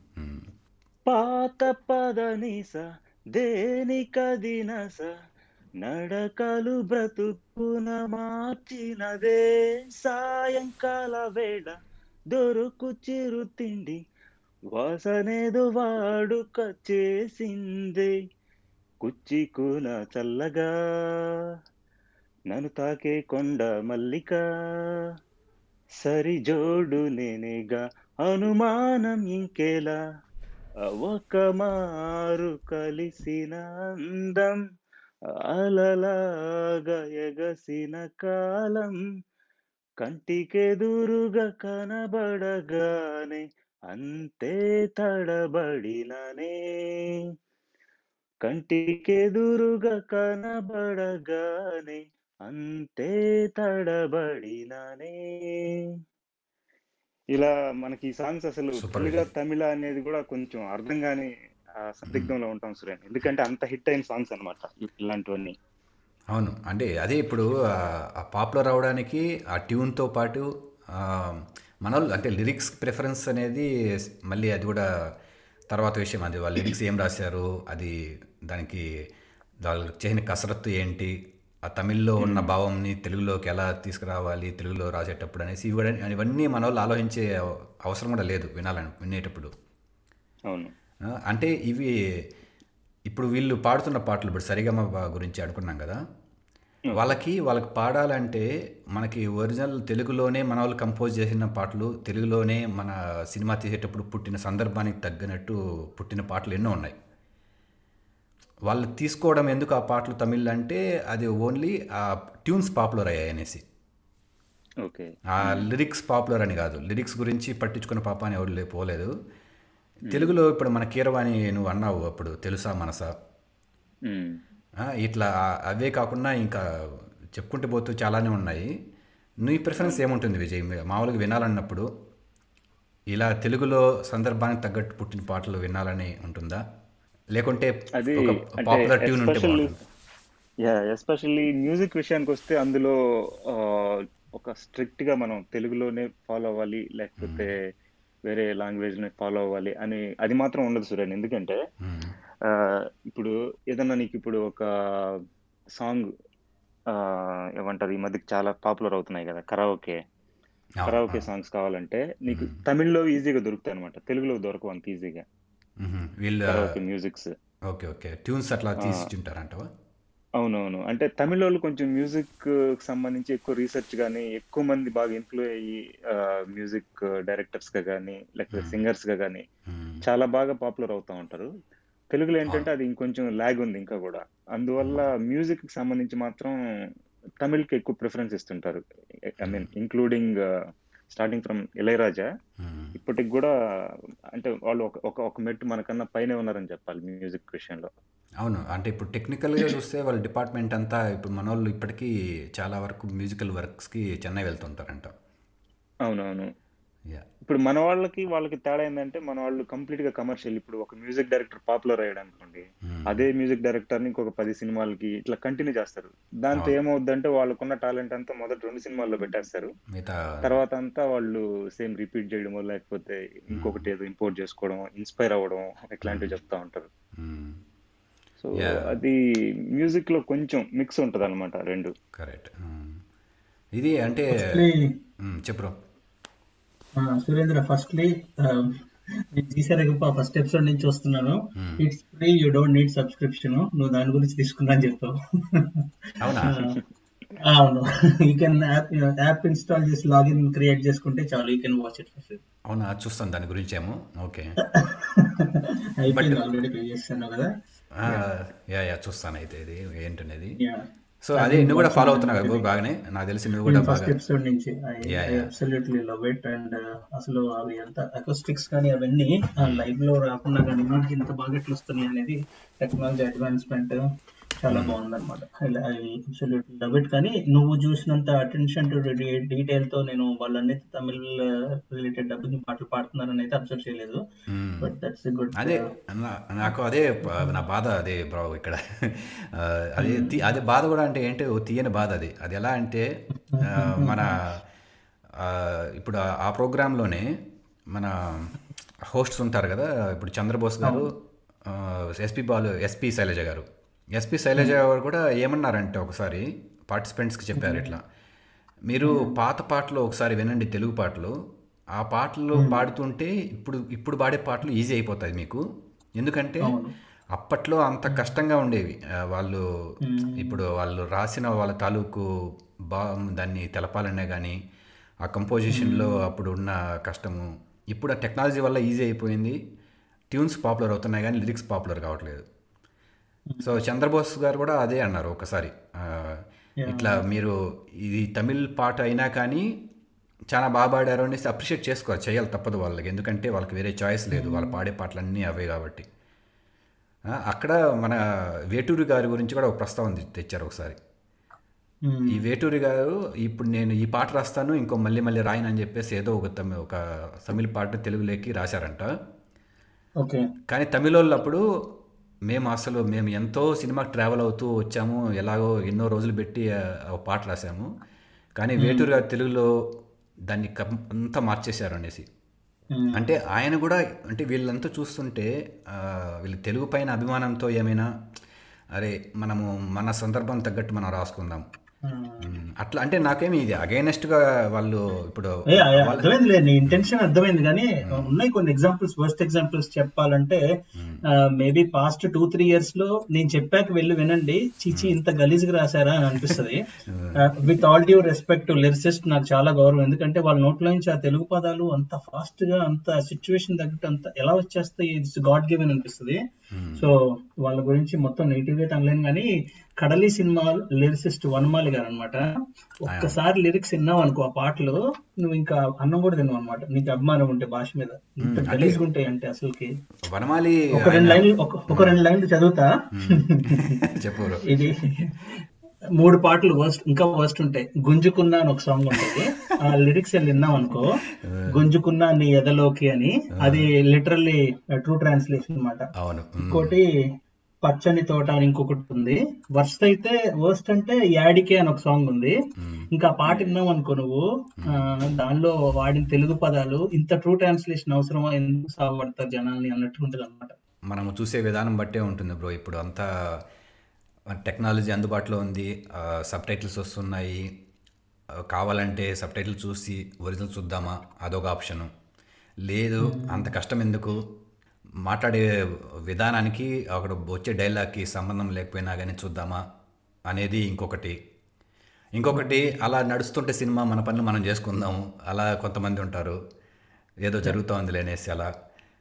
పాత పదనిస దేనికదినస నడకలు బ్రతుకున మార్చినదే సాయంకాల వేళ దొరుకు చిరు తిండి వాసనేదు వాడుక చేసిందే. కుచ్చికున చల్లగా నన్ను తాకే కొండ మల్లిక సరిజోడు నేనేగా అనుమానం ఇంకేలా ఒక మారు కలిసిన అందం. అలలాగా ఎగసిన కాలం కంటికెదురుగా కనబడగానే అంతే తడబడిననే కంటికెదురుగా కనబడగానే అంతే తడబడిననే ఇలా మనకి ఈ సాంగ్స్ అసలు. తెలుగు తమిళ అనేది కూడా కొంచెం అర్థం కాని సందిగ్ధంలో ఉంటాం సురేన్. ఎందుకంటే అంత హిట్ అయిన సాంగ్స్ అనమాట ఇలాంటివన్నీ. అవును. అంటే అదే ఇప్పుడు ఆ పాపులర్ అవడానికి ఆ ట్యూన్తో పాటు మన అంటే లిరిక్స్ ప్రిఫరెన్స్ అనేది మళ్ళీ అది కూడా తర్వాత విషయం. అది వాళ్ళ లిరిక్స్ ఏం రాశారు అది దానికి వాళ్ళు చేసిన కసరత్తు ఏంటి ఆ తమిళ్ళో ఉన్న భావంని తెలుగులోకి ఎలా తీసుకురావాలి తెలుగులో రాసేటప్పుడు అనేసి ఇవి ఇవన్నీ మన వాళ్ళు ఆలోచించే అవసరం కూడా లేదు వినాలని వినేటప్పుడు. అవును. అంటే ఇవి ఇప్పుడు వీళ్ళు పాడుతున్న పాటలు ఇప్పుడు సరిగమ గురించి అనుకున్నాం కదా. వాళ్ళకి వాళ్ళకి పాడాలంటే మనకి ఒరిజినల్ తెలుగులోనే మన వాళ్ళు కంపోజ్ చేసిన పాటలు తెలుగులోనే మన సినిమా తీసేటప్పుడు పుట్టిన సందర్భానికి తగ్గినట్టు పుట్టిన పాటలు ఎన్నో ఉన్నాయి. వాళ్ళు తీసుకోవడం ఎందుకు ఆ పాటలు తమిళ్ అంటే అది ఓన్లీ ఆ ట్యూన్స్ పాపులర్ అయ్యాయి అనేసి. ఓకే. ఆ లిరిక్స్ పాపులర్ అని కాదు. లిరిక్స్ గురించి పట్టించుకున్న పాప అని ఎవరు పోలేదు. తెలుగులో ఇప్పుడు మన కీరవాణి నువ్వు అన్నావు అప్పుడు తెలుసా మనసా? ఇట్లా అవే కాకుండా ఇంకా చెప్పుకుంటూ పోతూ చాలానే ఉన్నాయి. నీ ప్రిఫరెన్స్ ఏముంటుంది విజయ్? మామూలుగా వినాలన్నప్పుడు ఇలా తెలుగులో సందర్భానికి తగ్గట్టు పుట్టిన పాటలు వినాలని ఉంటుందా? లేకుంటే పాపులర్ ట్యూన్ ఉంటే యా ఎస్పెషల్లీ మ్యూజిక్ విషయానికి వస్తే అందులో ఒక స్ట్రిక్ట్గా మనం తెలుగులోనే ఫాలో అవ్వాలి లేకపోతే వేరే లాంగ్వేజ్ని ఫాలో అవ్వాలి అని అది మాత్రం ఉండదు సురేన్. ఎందుకంటే ఇప్పుడు ఏదన్నా నీకు ఇప్పుడు ఒక సాంగ్ ఏమంటారు ఈ మధ్య చాలా పాపులర్ అవుతున్నాయి కదా కరాఓకే కరాఓకే సాంగ్స్ కావాలంటే నీకు తమిళ్ళో ఈజీగా దొరుకుతాయి అనమాట తెలుగులో దొరకవు అంత ఈజీగా. వీళ్ళు మ్యూజిక్స్. Okay okay. ట్యూన్స్ అట్లా తీసుకుంటారంటవా అవునవును. అంటే తమిళ వాళ్ళు కొంచెం మ్యూజిక్ సంబంధించి ఎక్కువ రీసెర్చ్ కానీ ఎక్కువ మంది బాగా ఇన్ఫ్లూ అయ్యి మ్యూజిక్ డైరెక్టర్స్గా కానీ లేకపోతే సింగర్స్గా కానీ. చాలా బాగా పాపులర్ అవుతా ఉంటారు. తెలుగులో ఏంటంటే అది ఇంకొంచెం లాగ్ ఉంది ఇంకా కూడా. అందువల్ల మ్యూజిక్కి సంబంధించి మాత్రం తమిళ్కి ఎక్కువ ప్రిఫరెన్స్ ఇస్తుంటారు. I mean including starting from Ilaiyaraaja. Hmm. ఇప్పటికి కూడా అంటే వాళ్ళు ఒక ఒక ఒక మెట్టు మనకన్నా పైనే ఉన్నారని చెప్పాలి మ్యూజిక్ విషయంలో. అవును. అంటే ఇప్పుడు టెక్నికల్గా చూస్తే వాళ్ళ డిపార్ట్మెంట్ అంతా ఇప్పుడు మన వాళ్ళు ఇప్పటికీ చాలా వరకు మ్యూజికల్ వర్క్స్కి చెన్నై వెళ్తుంటారంట. అవునవును. ఇప్పుడు మన వాళ్ళకి వాళ్ళకి తేడా ఏంటంటే మన వాళ్ళు కంప్లీట్గా కమర్షియల్ ఇప్పుడు ఒక మ్యూజిక్ డైరెక్టర్ పాపులర్ అయ్యాడు అనుకోండి అదే మ్యూజిక్ డైరెక్టర్ని ఇంకొక పది సినిమాలకి ఇట్లా కంటిన్యూ చేస్తారు. దాంతో ఏమవుద్దంటే వాళ్ళకున్న టాలెంట్ అంతా మొదటి రెండు సినిమాల్లో పెట్టేస్తారు. తర్వాత అంతా వాళ్ళు సేమ్ రిపీట్ చేయడమో లేకపోతే ఇంకొకటి ఏదో ఇంపోర్ట్ చేసుకోవడం ఇన్స్పైర్ అవ్వడం ఇట్లాంటివి చెప్తా ఉంటారు. సో. అది మ్యూజిక్లో కొంచెం మిక్స్ ఉంటది అనమాట రెండు కరెక్ట్. ఇది అంటే ఫస్ట్లీ మ్మ్, చెప్పు బ్రో సురేంద్ర ఫస్ట్లీ నేను తీసారగప్ప ఫస్ట్ ఎపిసోడ్ నుంచి వస్తున్నాను. It's free you don't need subscription నువ్వు దాని గురించి తీసుకున్నా అని చెప్పావు. అవునా? You can app app install చేసి లాగిన్ క్రియేట్ చేసుకుంటే చాలు. You can watch it for అవునా? చూస్తాను దాని గురించి ఏమో. ఓకే. అయిపోయింది ఆల్రెడీ పే చేస్తాను కదా. యా యా చూస్తాను అయితే ఇది ఏంటనేది. యా సో అదే నువ్వు కూడా ఫాలో అవుతున్నావు కదా బాగానే? నాకు తెలిసి నువ్వు కూడా ఫస్ట్ బాగా ఎపిసోడ్ నుంచి. అబ్సల్యూట్లీ లవ్ ఇట్ అండ్ అసలు అవి ఎంత అకోస్టిక్స్ కానీ అవన్నీ లైవ్లో రాకుండా కానీ మనకి ఇంత బాగా ఎట్లా వస్తున్నాయి అనేది టెక్నాలజీ అడ్వాన్స్మెంట్ చాలా బాగుందన్నమాట. అబ్సల్యూట్లీ లవ్ ఇట్ కానీ నువ్వు చూసినంత అటెన్షన్ టు డీటెయిల్తో నేను వాళ్ళన్నీ తమిళ్ రిలేటెడ్ డబ్బింగ్ పాటలు పాడుతున్నారని అయితే అబ్జర్వ్ చేయలేదు. బట్ దట్స్ గుడ్ అదే నా- నాకు అదే ప- నా బాధ అదే బ్రో ఇక్కడ. ఆ, అదే తీ- అదే బాధ కూడా అంటే ఏంటి తీయని బాధ అది. అది ఎలా అంటే మన ఇప్పుడు ఆ- ఆ ప్రోగ్రాంలోనే మన హోస్ట్స్ ఉంటారు కదా ఇప్పుడు చంద్రబోస్ గారు ఎస్పి బాలు ఎస్పి శైలజ గారు. ఎస్పి శైలజ గారు కూడా ఏమన్నారంటే ఒకసారి పార్టిసిపెంట్స్కి చెప్పారు ఇట్లా. మీరు పాత పాటలు ఒకసారి వినండి తెలుగు పాటలు. ఆ పాటలు పాడుతుంటే ఇప్పుడు ఇప్పుడు పాడే పాటలు ఈజీ అయిపోతాయి మీకు. ఎందుకంటే అప్పట్లో అంత కష్టంగా ఉండేవి. వాళ్ళు ఇప్పుడు వాళ్ళు రాసిన వాళ్ళ తాలూకు బా దాన్ని తెలపాలనే కానీ ఆ కంపోజిషన్లో అప్పుడు ఉన్న కష్టము. ఇప్పుడు ఆ టెక్నాలజీ వల్ల ఈజీ అయిపోయింది. ట్యూన్స్ పాపులర్ అవుతున్నాయి కానీ లిరిక్స్ పాపులర్ కావట్లేదు. సో చంద్రబోస్ గారు కూడా అదే అన్నారు ఒకసారి. ఇట్లా మీరు ఇది తమిళ్ పాట అయినా కానీ చాలా బాగా పాడారు అనేసి అప్రిషియేట్ చేసుకోవాలి చేయాలి తప్పదు వాళ్ళకి. ఎందుకంటే వాళ్ళకి వేరే చాయిస్ లేదు. వాళ్ళు పాడే పాటలన్నీ అవే కాబట్టి. అక్కడ మన వేటూరి గారి గురించి కూడా ఒక ప్రస్తావన తెచ్చారు ఒకసారి. ఈ వేటూరి గారు ఇప్పుడు నేను ఈ పాట రాస్తాను ఇంకో మళ్ళీ మళ్ళీ రాయను అని చెప్పేసి ఏదో ఒక తమి ఒక తమిళ పాట తెలుగులోకి రాశారంట. ఓకే కానీ తమిళ వాళ్ళు అప్పుడు మేము అసలు మేము ఎంతో సినిమాకి ట్రావెల్ అవుతూ వచ్చాము ఎలాగో ఎన్నో రోజులు పెట్టి పాట రాసాము కానీ వేటూరు గారు తెలుగులో దాన్ని అంతా మార్చేశారు అనేసి. అంటే ఆయన కూడా అంటే వీళ్ళంతా చూస్తుంటే వీళ్ళు తెలుగు పైన అభిమానంతో ఏమైనా అరే మనము మన సందర్భం తగ్గట్టు మనం రాసుకుందాం. అట్లా అంటే నాకేమి ఇది అగైనెస్ట్గా వాళ్ళు ఇప్పుడు అర్థమైంది లేదు నీ ఇంటెన్షన్ అర్థమైంది కానీ ఉన్నాయి కొన్ని ఎగ్జాంపుల్స్ వర్స్ట్ ఎగ్జాంపుల్స్ చెప్పాలంటే మేబీ పాస్ట్ టూ త్రీ ఇయర్స్లో నేను చెప్పాక వెళ్ళి వినండి. చీచి ఇంత గలీజ్గా రాశారా అని అనిపిస్తుంది. With all due respect lyricist నాకు చాలా గౌరవం. ఎందుకంటే వాళ్ళ నోట్లో నుంచి ఆ తెలుగు పదాలు అంత ఫాస్ట్గా అంత సిచ్యువేషన్ తగ్గట్టు అంత ఎలా వచ్చేస్తాయి ఇట్స్ గాడ్ గివెన్ అనిపిస్తుంది సో వాళ్ళ గురించి మొత్తం నెగిటివ్గా అనలేను కానీ కడలి సినిమా లిరిసిస్ట్ వనమాలి గారు అనమాట ఒక్కసారి లిరిక్స్ విన్నావు అనుకో ఆ పాటలు నువ్వు ఇంకా అన్నం కూడా తిన్నావు అనమాట. నీకు అభిమానం ఉంటే భాష మీద. ఇంత గలీజ్గా ఉంటాయి అంటే అసలుకి. వనమాలి ఒక రెండు లైన్లు ఒక- రెండు లైన్లు చదువుతా. చెప్పు. ఇది మూడు పాటలు వర్స్ట్ ఇంకా వర్స్ట్ ఉంటాయి. గుంజుకున్నా అని ఒక సాంగ్ ఉంటుంది. ఆ లిరిక్స్ విన్నాం అనుకో గుంజుకున్నా నీ ఎదలోకి అని. అది లిటరల్లీ ట్రూ ట్రాన్స్లేషన్ మ్మ్. ఇంకోటి పచ్చని తోట అని ఇంకొకటి ఉంది. వర్స్ట్ అయితే వర్స్ట్ అంటే యాడికే అని ఒక సాంగ్ ఉంది. మ్మ్. ఇంకా పాట విన్నావు అనుకో నువ్వు. ఆ, దానిలో వాడిన తెలుగు పదాలు ఇంత ట్రూ ట్రాన్స్లేషన్ అవసరమా? ఎందుకు సాగబడతారు జనాల్ని అన్నట్టు ఉంటుంది అనమాట మనము చూసే విధానం బట్టే ఉంటుంది బ్రో. ఇప్పుడు అంతా టెక్నాలజీ అందుబాటులో ఉంది. సబ్ టైటిల్స్ వస్తున్నాయి. కావాలంటే సబ్ టైటిల్ చూసి ఒరిజినల్ చూద్దామా? అదొక ఆప్షను. లేదు అంత కష్టం ఎందుకు? మాట్లాడే విధానానికి అక్కడ వచ్చే డైలాగ్కి సంబంధం లేకపోయినా కానీ చూద్దామా అనేది ఇంకొకటి. ఇంకొకటి అలా నడుస్తుంటే సినిమా మన పనులు మనం చేసుకుందాము అలా కొంతమంది ఉంటారు. ఏదో జరుగుతోంది అనేసి అలా.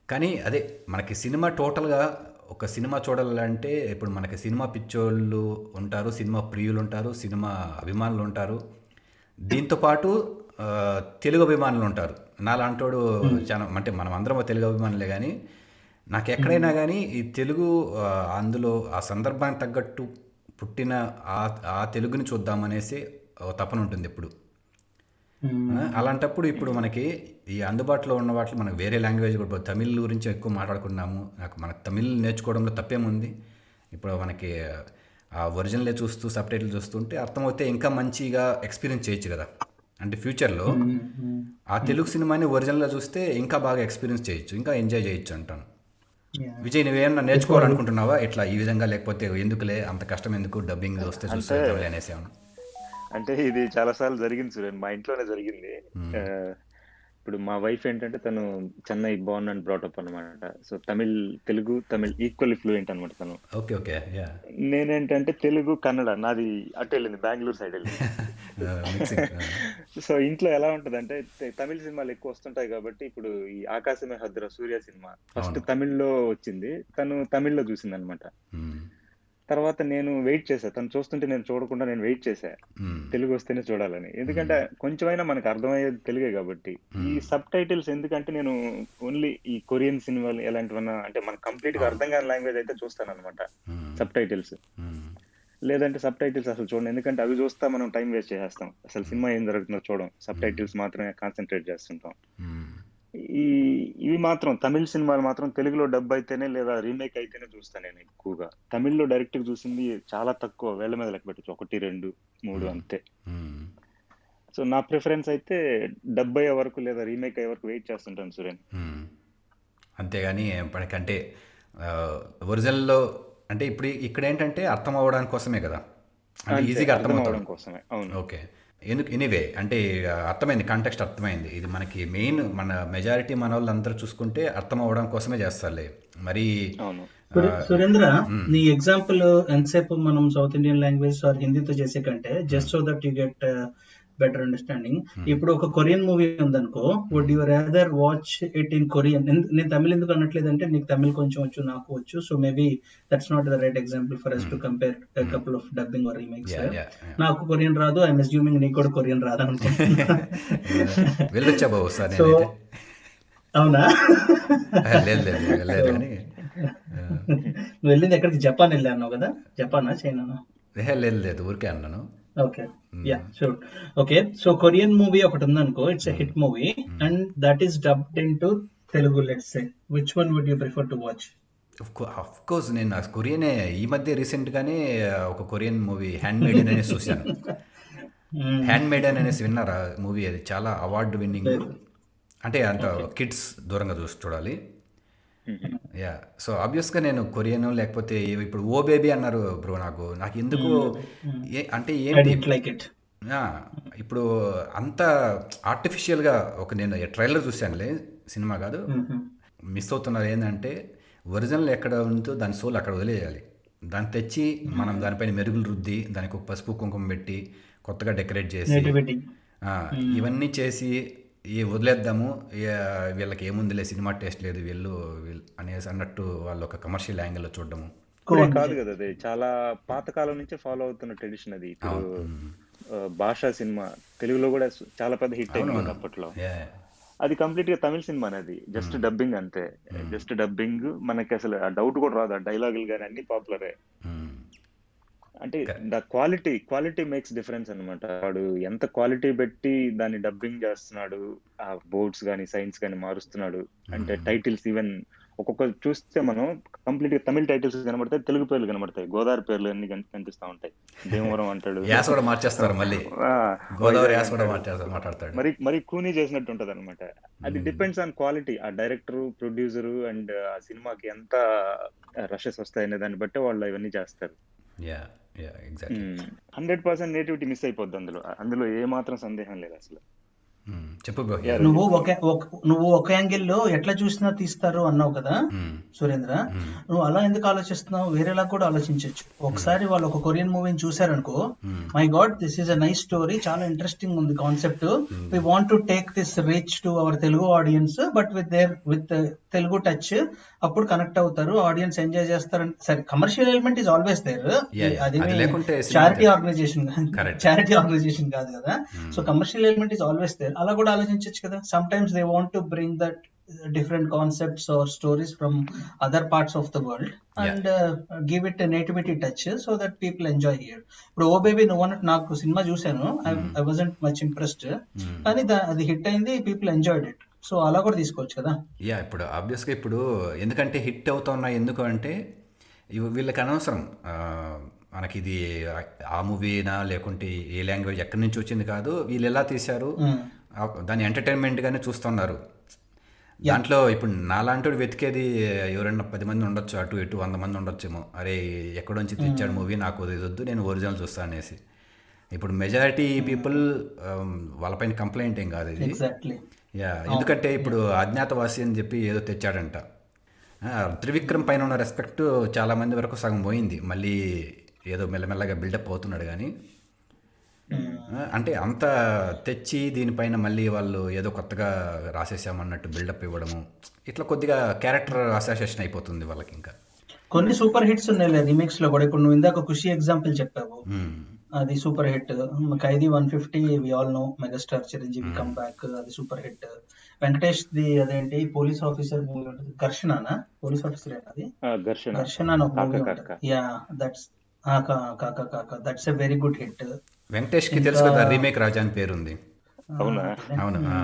కానీ అదే మనకి సినిమా టోటల్గా ఒక సినిమా చూడాలంటే ఇప్పుడు మనకి సినిమా పిచ్చోళ్ళు ఉంటారు సినిమా ప్రియులు ఉంటారు సినిమా అభిమానులు ఉంటారు. దీంతో పాటు ఆ, తెలుగు అభిమానులు ఉంటారు. నాలాంటోడు చాలా అంటే మనం అందరం తెలుగు అభిమానులే కానీ నాకు ఎక్కడైనా కానీ ఈ తెలుగు అందులో ఆ సందర్భానికి తగ్గట్టు పుట్టిన ఆ ఆ తెలుగుని చూద్దామనేసి తపన ఉంటుంది ఎప్పుడు. అలాంటప్పుడు ఇప్పుడు మనకి ఈ అందుబాటులో ఉన్న వాటిలో మనకు వేరే లాంగ్వేజ్ కూడా తమిళ్ గురించి ఎక్కువ మాట్లాడుకున్నాము నాకు మనకు తమిళ్ నేర్చుకోవడంలో తప్పేముంది? ఇప్పుడు మనకి ఆ ఒరిజినలే చూస్తూ సబ్ టైటిల్ చూస్తుంటే అర్థమవుతే ఇంకా మంచిగా ఎక్స్పీరియన్స్ చేయొచ్చు కదా. అంటే ఫ్యూచర్లో ఆ తెలుగు సినిమాని ఒరిజినల్గా చూస్తే ఇంకా బాగా ఎక్స్పీరియన్స్ చేయొచ్చు ఇంకా ఎంజాయ్ చేయొచ్చు అంటాను. విజయ్ నువ్వేమన్నా నేర్చుకోవాలనుకుంటున్నావా? ఇట్లా ఈ విధంగా లేకపోతే ఎందుకులే? అంత కష్టం ఎందుకు? డబ్బింగ్ వస్తే చూస్తే అనేసి అంటే ఇది చాలా సార్లు జరిగింది చూడండి. మా ఇంట్లోనే జరిగింది. ఆ, ఇప్పుడు మా వైఫ్ ఏంటంటే తను Chennai born and brought up అనమాట so Tamil Telugu Tamil equally fluent అనమాట తను. Okay okay. యా నేనేంటంటే తెలుగు కన్నడ నాది అటు వెళ్ళింది బెంగళూరు సైడ్ వెళ్ళింది. సో ఇంట్లో ఎలా ఉంటది అంటే తమిళ సినిమాలు ఎక్కువ వస్తుంటాయి కాబట్టి ఇప్పుడు ఈ ఆకాశమే హద్ర సూర్య సినిమా. ఫస్ట్ తమిళ్ళో వచ్చింది తను తమిళ్ళో చూసింది అనమాట తర్వాత నేను వెయిట్ చేశా తను చూస్తుంటే నేను చూడకుండా నేను వెయిట్ చేశా. తెలుగు వస్తేనే చూడాలని. ఎందుకంటే కొంచెమైనా మనకు అర్థమయ్యేది తెలుగే కాబట్టి. ఈ సబ్ టైటిల్స్ ఎందుకంటే నేను ఓన్లీ ఈ కొరియన్ సినిమాలు ఎలాంటివన్నా అంటే మనకు కంప్లీట్గా అర్థం కాని లాంగ్వేజ్ అయితే చూస్తాను అనమాట సబ్ టైటిల్స్ లేదంటే సబ్ టైటిల్స్ అసలు చూడండి. ఎందుకంటే అవి చూస్తా మనం టైం వేస్ట్ చేసేస్తాం. అసలు సినిమా ఏం జరుగుతుందో చూడం. సబ్ టైటిల్స్ మాత్రమే కాన్సన్ట్రేట్ చేస్తుంటాం. ఈ ఇవి మాత్రం తమిళ సినిమాలు మాత్రం తెలుగులో డబ్ అయితేనే లేదా రీమేక్ అయితేనే చూస్తాను నేను ఎక్కువగా. తమిళ్ళో డైరెక్ట్ చూసింది చాలా తక్కువ. వేళ్ళ మీద లెక్క పెట్టచ్చు. ఒకటి రెండు మూడు అంతే. సో నా ప్రిఫరెన్స్ అయితే డబ్ అయ్యే వరకు లేదా రీమేక్ అయ్యే వరకు వెయిట్ చేస్తుంటాను సురేన్. అంతేగాని మనకంటే ఒరిజినల్లో అంటే ఇప్పుడు ఇక్కడ ఏంటంటే అర్థం అవ్వడానికి కోసమే కదా. అంటే ఈజీగా అర్థం అవడం కోసమే అవును. ఓకే. ఎందుకు ఎనీవే అంటే అర్థమైంది కాంటెక్స్ట్ అర్థమైంది. ఇది మనకి మెయిన్ మన మెజారిటీ మన వాళ్ళు అందరూ చూసుకుంటే అర్థం అవ్వడం కోసమే చేస్తారులే. మరి సురేంద్ర నీ ఎగ్జాంపుల్ ఎంతసేపు మనం సౌత్ ఇండియన్ లాంగ్వేజ్ ఆర్ హిందీతో చేసే కంటే just so that you get better understanding ఇప్పుడు ఒక కొరియన్ మూవీ ఉందనుకో would you rather watch it in Korean నేను తమిళ ఎందుకు అనట్లేదు అంటే నీకు తమిళ కొంచెం వచ్చు నాకు వచ్చు. So maybe that's not the right example for us to compare couple of dubbing or remakes నాకు కొరియన్ రాదు ఐఎమ్ అస్యూమింగ్ నీకు కూడా కొరియన్ రాదు అనుకుంటున్నా. సో అవునా? వెళ్ళింది ఎక్కడికి? జపాన్ వెళ్ళాను కదా? జపానా? చైనానా? లేదు ఊరికే అన్నాను. Okay yeah sure okay so Korean movie ఒకటి ఉందనుకో it's hit movie and that is dubbed into Telugu let's say which one would you prefer to watch of course నేను కొరియనే ఈ మధ్య రీసెంట్గానే ఒక కొరియన్ మూవీ హ్యాండ్ మేడ్ అనేసి చూశాను. హ్యాండ్ మేడ్ అనేసి విన్నారా? మూవీ అది చాలా అవార్డు విన్నింగ్ అంటే అంత కిడ్స్ దూరంగా చూసి చూడాలి. యా సో ఆబ్వియస్గా నేను కొరియన్ లేకపోతే ఇప్పుడు ఓ బేబీ అన్నారు బ్రో నాకు. నాకు ఎందుకు ఏ అంటే ఏంటి లైక్ ఇట్ ఇప్పుడు అంత ఆర్టిఫిషియల్గా ఒక నేను ట్రైలర్ చూశానులే సినిమా కాదు. మిస్ అవుతున్నారు ఏంటంటే ఒరిజినల్ ఎక్కడ ఉందో దాని సోల్ అక్కడ వదిలేయాలి. దాన్ని తెచ్చి మనం దానిపైన మెరుగులు రుద్ది దానికి ఒక పసుపు కుంకుమ పెట్టి కొత్తగా డెకరేట్ చేసి ఇవన్నీ చేసి ఈ వదిలేద్దాము వీళ్ళకి ఏముందిలే సినిమా టేస్ట్ లేదు వీళ్ళు అనేసి అన్నట్టు వాళ్ళు ఒక కమర్షియల్ యాంగిల్లో చూడడము. కాదు కదా అది. చాలా పాతకాలం నుంచే ఫాలో అవుతున్న ట్రెడిషన్ అది. భాషా సినిమా తెలుగులో కూడా చాలా పెద్ద హిట్ అయింది అప్పట్లో. అది కంప్లీట్గా తమిళ సినిమా అనేది జస్ట్ డబ్బింగ్ అంతే. జస్ట్ డబ్బింగ్ మనకి అసలు ఆ డౌట్ కూడా రాదు. ఆ డైలాగులు కానీ అన్ని పాపులరే. అంటే the quality quality makes difference అన్నమాట. వాడు ఎంత క్వాలిటీ పెట్టి దాన్ని డబ్బింగ్ చేస్తున్నాడు ఆ బోర్డ్స్ కానీ సైన్స్ కానీ మారుస్తున్నాడు అంటే టైటిల్స్ ఈవెన్ ఒక్కొక్క చూస్తే మనం కంప్లీట్గా తమిళ టైటిల్స్ కనబడతాయి తెలుగు పేర్లు కనబడతాయి. గోదావరి పేర్లు అన్ని కన్- కనిపిస్తా ఉంటాయి. భీమవరం అంటాడు. యాస కూడా మార్చేస్తారు మళ్ళీ. ఆ, గోదావరి యాస కూడా మార్చేస్తారు మాట్లాడతాడు. మరి మరి కూనీ చేసినట్టు ఉంటది అనమాట అది డిపెండ్స్ ఆన్ క్వాలిటీ ఆ డైరెక్టర్ ప్రొడ్యూసర్ అండ్ ఆ సినిమాకి ఎంత రషెస్ వస్తాయనే దాన్ని బట్టి వాళ్ళు ఇవన్నీ చేస్తారు. Yeah hundred percent nativity miss అయిపోద్ది అందులో. అందులో ఏ మాత్రం సందేహం లేదు అసలు. చెప్పు నువ్వు ఒక నువ్వు ఒక యాంగిల్లో ఎట్లా చూసినా తీస్తారు అన్నావు కదా సురేంద్ర. నువ్వు అలా ఎందుకు ఆలోచిస్తున్నావు? వేరేలా కూడా ఆలోచించవచ్చు ఒకసారి వాళ్ళు ఒక కొరియన్ మూవీని చూసారనుకో my god this is a nice story చాలా ఇంట్రెస్టింగ్ ఉంది concept. We want to take this reach to our Telugu audience but with their with Telugu touch అప్పుడు కనెక్ట్ అవుతారు ఆడియన్స్ ఎంజాయ్ చేస్తారు సరే commercial element is always there. అది charity. Organisation. Charity organisation కాదు. కదా so commercial element is always there. అలా కూడా ఆలోచించవచ్చు కదా. Sometimes they want to bring that different concepts or stories from other parts of the world and give it nativity touch so that people enjoy here ఇప్పుడు oh baby నువ్వు అన్నట్టు నాకు cinema చూశాను. I wasn't much impressed కానీ అది hit అయింది people enjoyed it so అలా కూడా తీసుకోవచ్చు కదా. యా ఇప్పుడు ఆబ్వియస్గా ఇప్పుడు ఎందుకంటే హిట్ అవుతున్నాయి ఎందుకు అంటే వీళ్ళకి అనవసరం. మనకి ఇది ఆ మూవీనా లేకుంటే ఏ లాంగ్వేజ్ ఎక్కడి నుంచి వచ్చింది కాదు. వీళ్ళు ఎలా తీశారు? Mm. ఆ, దాన్ని ఎంటర్టైన్మెంట్గానే చూస్తున్నారు. దాంట్లో ఇప్పుడు నాలాంటి వెతికేది ఎవరైనా పది మంది ఉండొచ్చు అటు ఇటు వంద మంది ఉండొచ్చేమో. అరే ఎక్కడి నుంచి తెచ్చాడు మూవీ నాకు వద్దు నేను ఒరిజినల్ చూస్తాను అనేసి. ఇప్పుడు మెజారిటీ పీపుల్ వాళ్ళపైన కంప్లైంట్ ఏం కాదు ఇది. ఎగ్జాక్ట్లీ యా ఎందుకంటే ఇప్పుడు అజ్ఞాతవాసి అని చెప్పి ఏదో తెచ్చాడంట. త్రివిక్రమ్ పైన ఉన్న రెస్పెక్ట్ చాలా మంది వరకు సగం పోయింది. మళ్ళీ ఏదో మెల్లమెల్లగా బిల్డప్ అవుతున్నాడు కానీ అంటే అంత తెచ్చి దీనిపైన మళ్ళీ వాళ్ళు ఏదో కొత్తగా రాసేసామన్నట్టు బిల్డప్ ఇవ్వడము ఇట్లా కొద్దిగా క్యారెక్టర్ అసోసియేషన్ అయిపోతుంది వాళ్ళకి ఇంకా. కొన్ని సూపర్ హిట్స్ ఉన్నాయి రీమేక్స్లో కూడా. ఇప్పుడు నువ్వు ఇందాక ఖుషి ఎగ్జాంపుల్ చెప్పావు. అది super hit. Khaidi one fifty we all know megastar Chiranjeevi come back అది సూపర్ హిట్. వెంకటేష్ ది అదేంటి పోలీస్ ఆఫీసర్ మూవీ ఉంటుంది. ఘర్షణనా? పోలీస్ ఆఫీసర్ అది? ఆ, ఘర్షణ. ఘర్షణ yeah that's Kaaka. Kaaka that's a very good hit వెంకటేష్కి తెలుసు కదా రీమేక్ రాజా అని పేరుంది. అవునా? అవును ఆ.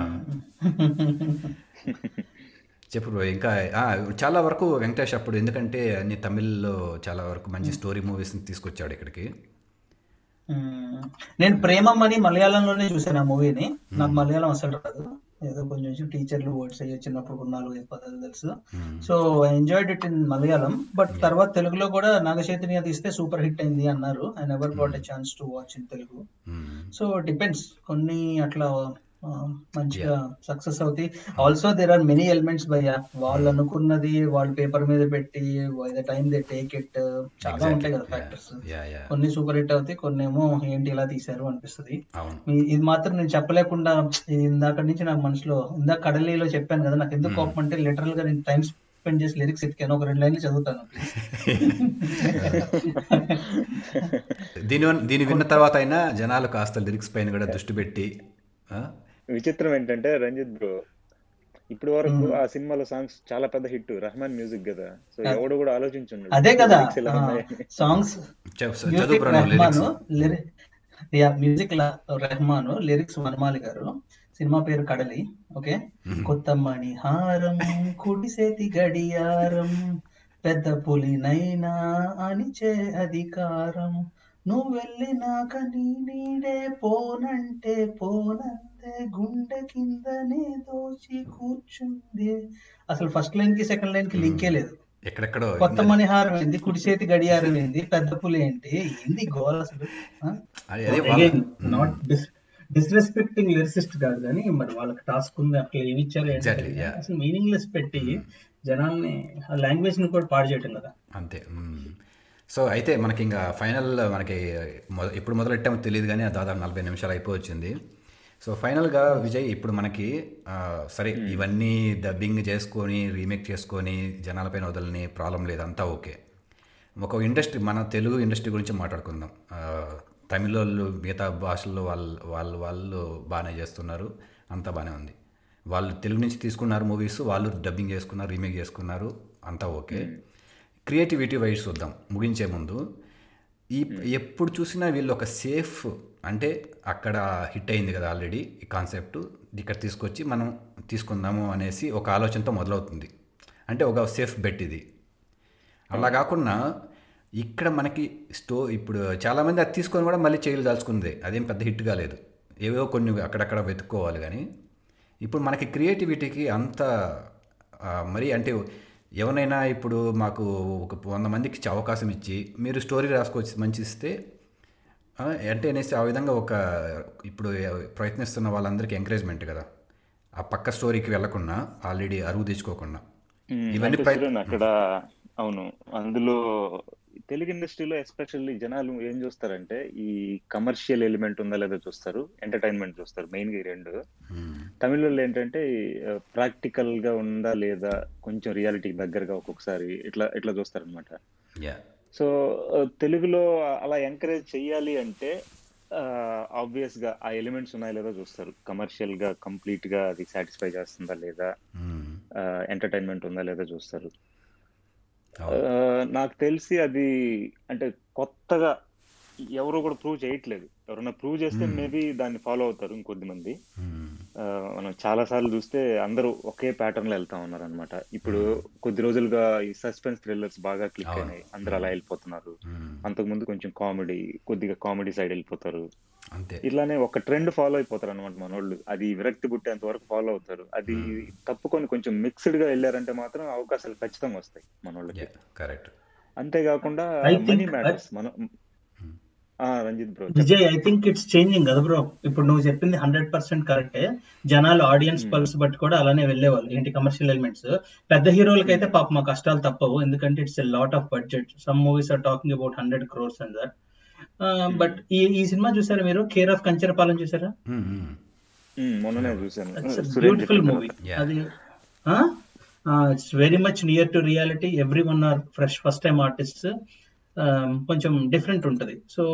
చెప్పు బ్రో ఇంకా ఆ, చాలా వరకు వెంకటేష్ అప్పుడు ఎందుకంటే అన్ని తమిళ్ళో చాలా వరకు మంచి స్టోరీ మూవీస్ని తీసుకొచ్చాడు ఇక్కడికి. నేను ప్రేమం అని మలయాళంలోనే చూసాను ఆ మూవీని. నాకు మలయాళం అసలు రాదు. ఏదో కొంచెం టీచర్లు వర్డ్స్ అయ్యి చిన్నప్పుడు నాలుగు ఐదు పదాలు తెలుసు. So I enjoyed it in Malayalam but తర్వాత తెలుగులో కూడా నాగచైతన్య తీస్తే సూపర్ హిట్ అయింది అన్నారు. I never got a chance to watch in Telugu. So depends కొన్ని అట్లా మంచిగా సక్సెస్ అవుతాయి. Also there are many elements భయ్య. వాళ్ళు అనుకున్నది వాళ్ళు పేపర్ మీద పెట్టి the time they take it చాలా ఉంటాయి కదా ఫ్యాక్టర్స్ కొన్ని సూపర్ హిట్ అవుతాయి కొన్ని ఏమో ఏంటి ఇలా తీశారు అనిపిస్తుంది. ఇది మాత్రం నేను చెప్పలేకుండా ఇది ఇందాక నుంచి నాకు మనసులో ఇందాక కడలిలో చెప్పాను కదా నాకు ఎందుకు కోపం అంటే లిటరల్గా నేను టైం స్పెండ్ చేసి లిరిక్స్ ఎత్తికాను ఒక రెండు లైన్లు చదువుతాను. దీని దీని విన్న తర్వాత అయినా జనాలు కాస్త లిరిక్స్ పైన కూడా దృష్టి పెట్టి విచిత్రం ఏంటంటే రంజిత్ బ్రో ఇప్పటి వరకు ఆ సినిమాలో సాంగ్స్ చాలా పెద్ద హిట్ రెహమాన్ మ్యూజిక్ కదా. సో ఎవడు కూడా ఆలోచించుండడు. అదే కదా. Songs music Rahman lyrics yeah music Rahman lyrics Vanamali garu. Cinema పేరు కడలి ఓకే? కొత్త మణిహారం కుడిసేతి గడియారం పెద్ద పులినైనా అనిచే అధికారం. నువ్వు వెళ్ళినాక నీ నీడే పోనంటే పోనందే గుండె కిందనే దోచి కూర్చుంది. అసలు ఫస్ట్ లైన్కి సెకండ్ లైన్కి లింకే లేదు. ఎక్కడెక్కడో కొత్త మణిహారం ఏంది? కుడి చేతి గడియారం ఏంది? పెద్ద పులి ఏంటి? ఏంది గోల్ అసలు? నాట్ డిస్రెస్పెక్టింగ్ లిరిసిస్ట్ కాదు కానీ మరి వాళ్ళకి టాస్క్ ఉంది అట్లా ఏమి ఇచ్చారు. అసలు మీనింగ్లెస్ పెట్టి జనాల్ని ఆ లాంగ్వేజ్ని కూడా పాడు చేయటం కదా. అంతే. సో అయితే మనకి ఇంకా ఫైనల్ మనకి ఎప్పుడు మొదలెట్టామో తెలియదు కానీ దాదాపు నలభై నిమిషాలు అయిపోవచ్చింది. సో ఫైనల్గా విజయ్ ఇప్పుడు మనకి సరే ఇవన్నీ డబ్బింగ్ చేసుకొని రీమేక్ చేసుకొని జనాలపైన వదలని ప్రాబ్లం లేదు అంతా ఓకే. ఒక ఇండస్ట్రీ మన తెలుగు ఇండస్ట్రీ గురించి మాట్లాడుకుందాం. తమిళ వాళ్ళు మిగతా భాషల్లో వాళ్ళు వాళ్ళు వాళ్ళు బాగానే చేస్తున్నారు అంతా బాగానే ఉంది. వాళ్ళు తెలుగు నుంచి తీసుకున్నారు మూవీస్ వాళ్ళు డబ్బింగ్ చేసుకున్నారు రీమేక్ చేసుకున్నారు అంతా ఓకే. క్రియేటివిటీ వైజ్ చూద్దాం ముగించే ముందు. ఈ ఎప్పుడు చూసినా వీళ్ళు ఒక సేఫ్ అంటే అక్కడ హిట్ అయింది కదా ఆల్రెడీ ఈ కాన్సెప్ట్. ఇక్కడ తీసుకొచ్చి మనం తీసుకుందాము అనేసి ఒక ఆలోచనతో మొదలవుతుంది. అంటే ఒక సేఫ్ బెట్ ఇది. అలా కాకుండా ఇక్కడ మనకి స్టో ఇప్పుడు చాలామంది అది తీసుకొని కూడా మళ్ళీ చేయలు దాల్చుకుంది. అదేం పెద్ద హిట్ కాలేదు. ఏవో కొన్ని అక్కడక్కడ వెతుక్కోవాలి కానీ. ఇప్పుడు మనకి క్రియేటివిటీకి అంత మరి అంటే ఎవరైనా ఇప్పుడు మాకు ఒక వంద మందికి అవకాశం ఇచ్చి మీరు స్టోరీ రాసుకొచ్చి మంచి ఇస్తే ఆ, అంటే అనేసి ఆ విధంగా ఒక ఇప్పుడు ప్రయత్నిస్తున్న వాళ్ళందరికీ ఎంకరేజ్మెంట్ కదా. ఆ పక్క స్టోరీకి వెళ్ళకుండా ఆల్రెడీ అరువు తెచ్చుకోకుండా ఇవన్నీ అక్కడ అవును అందులో తెలుగు ఇండస్ట్రీలో ఎస్పెషల్లీ జనాలు ఏం చూస్తారంటే ఈ కమర్షియల్ ఎలిమెంట్ ఉందా లేదా చూస్తారు ఎంటర్టైన్మెంట్ చూస్తారు మెయిన్గా రెండు. మ్మ్. తమిళలో ఏంటంటే ప్రాక్టికల్గా ఉందా లేదా కొంచెం రియాలిటీకి దగ్గరగా ఒక్కొక్కసారి ఇట్లా ఇట్లా చూస్తారనమాట యా సో తెలుగులో అలా ఎంకరేజ్ చెయ్యాలి అంటే ఆబ్వియస్గా ఆ ఎలిమెంట్స్ ఉన్నాయో లేదో చూస్తారు. కమర్షియల్గా కంప్లీట్గా అది సాటిస్ఫై చేస్తుందా లేదా. ఎంటర్టైన్మెంట్ ఉందా లేదా చూస్తారు. నాకు తెలిసి అది అంటే కొత్తగా ఎవరు కూడా ప్రూవ్ చేయట్లేదు. ఎవరైనా ప్రూవ్ చేస్తే మేబీ దాన్ని ఫాలో అవుతారు ఇంకొద్ది మంది. ఆ, మనం చాలా సార్లు చూస్తే అందరూ ఒకే ప్యాటర్న్లో వెళ్తా ఉన్నారు అనమాట ఇప్పుడు కొద్ది రోజులుగా ఈ సస్పెన్స్ థ్రిల్లర్స్ బాగా క్లిక్. అయినాయి. అందరూ అలా వెళ్ళిపోతున్నారు. అంతకుముందు కొంచెం కామెడీ కొద్దిగా కామెడీ సైడ్ వెళ్ళిపోతారు. ఇట్లానే ఒక ట్రెండ్ ఫాలో అయిపోతారు అనమాట మనోళ్ళు. అది విరక్తి పుట్టేంత వరకు ఫాలో అవుతారు. అది తప్పుకొని కొంచెం మిక్స్డ్గా వెళ్ళారంటే మాత్రం అవకాశాలు ఖచ్చితంగా వస్తాయి మనోళ్ళకి. యా కరెక్ట్ అంతేకాకుండా మనీ మ్యాటర్స్ మనం Ranjith bro Vijay I think it's changing కదా బ్రో? ఇప్పుడు నువ్వు చెప్పింది హండ్రెడ్ పర్సెంట్ కరెక్టే జనాలు ఆడియన్స్ పల్స్ బట్టి కూడా అలానే వెళ్ళేవాళ్ళు. ఏంటి కమర్షియల్ ఎలిమెంట్స్ పెద్ద హీరోలకి అయితే పాప మా కష్టాలు తప్పవు. ఎందుకంటే it's a lot of budget some movies are talking about hundred crores and that but ఈ ఈ సినిమా చూసారా మీరు? కేర్ ఆఫ్ కంచరపాలెం చూసారా? మొన్ననే బ్యూటిఫుల్ చెప్పిన మూవీ. అది it's very much near to reality every one are fresh first time artist కొంచెం డిఫరెంట్ ఉంటది. సో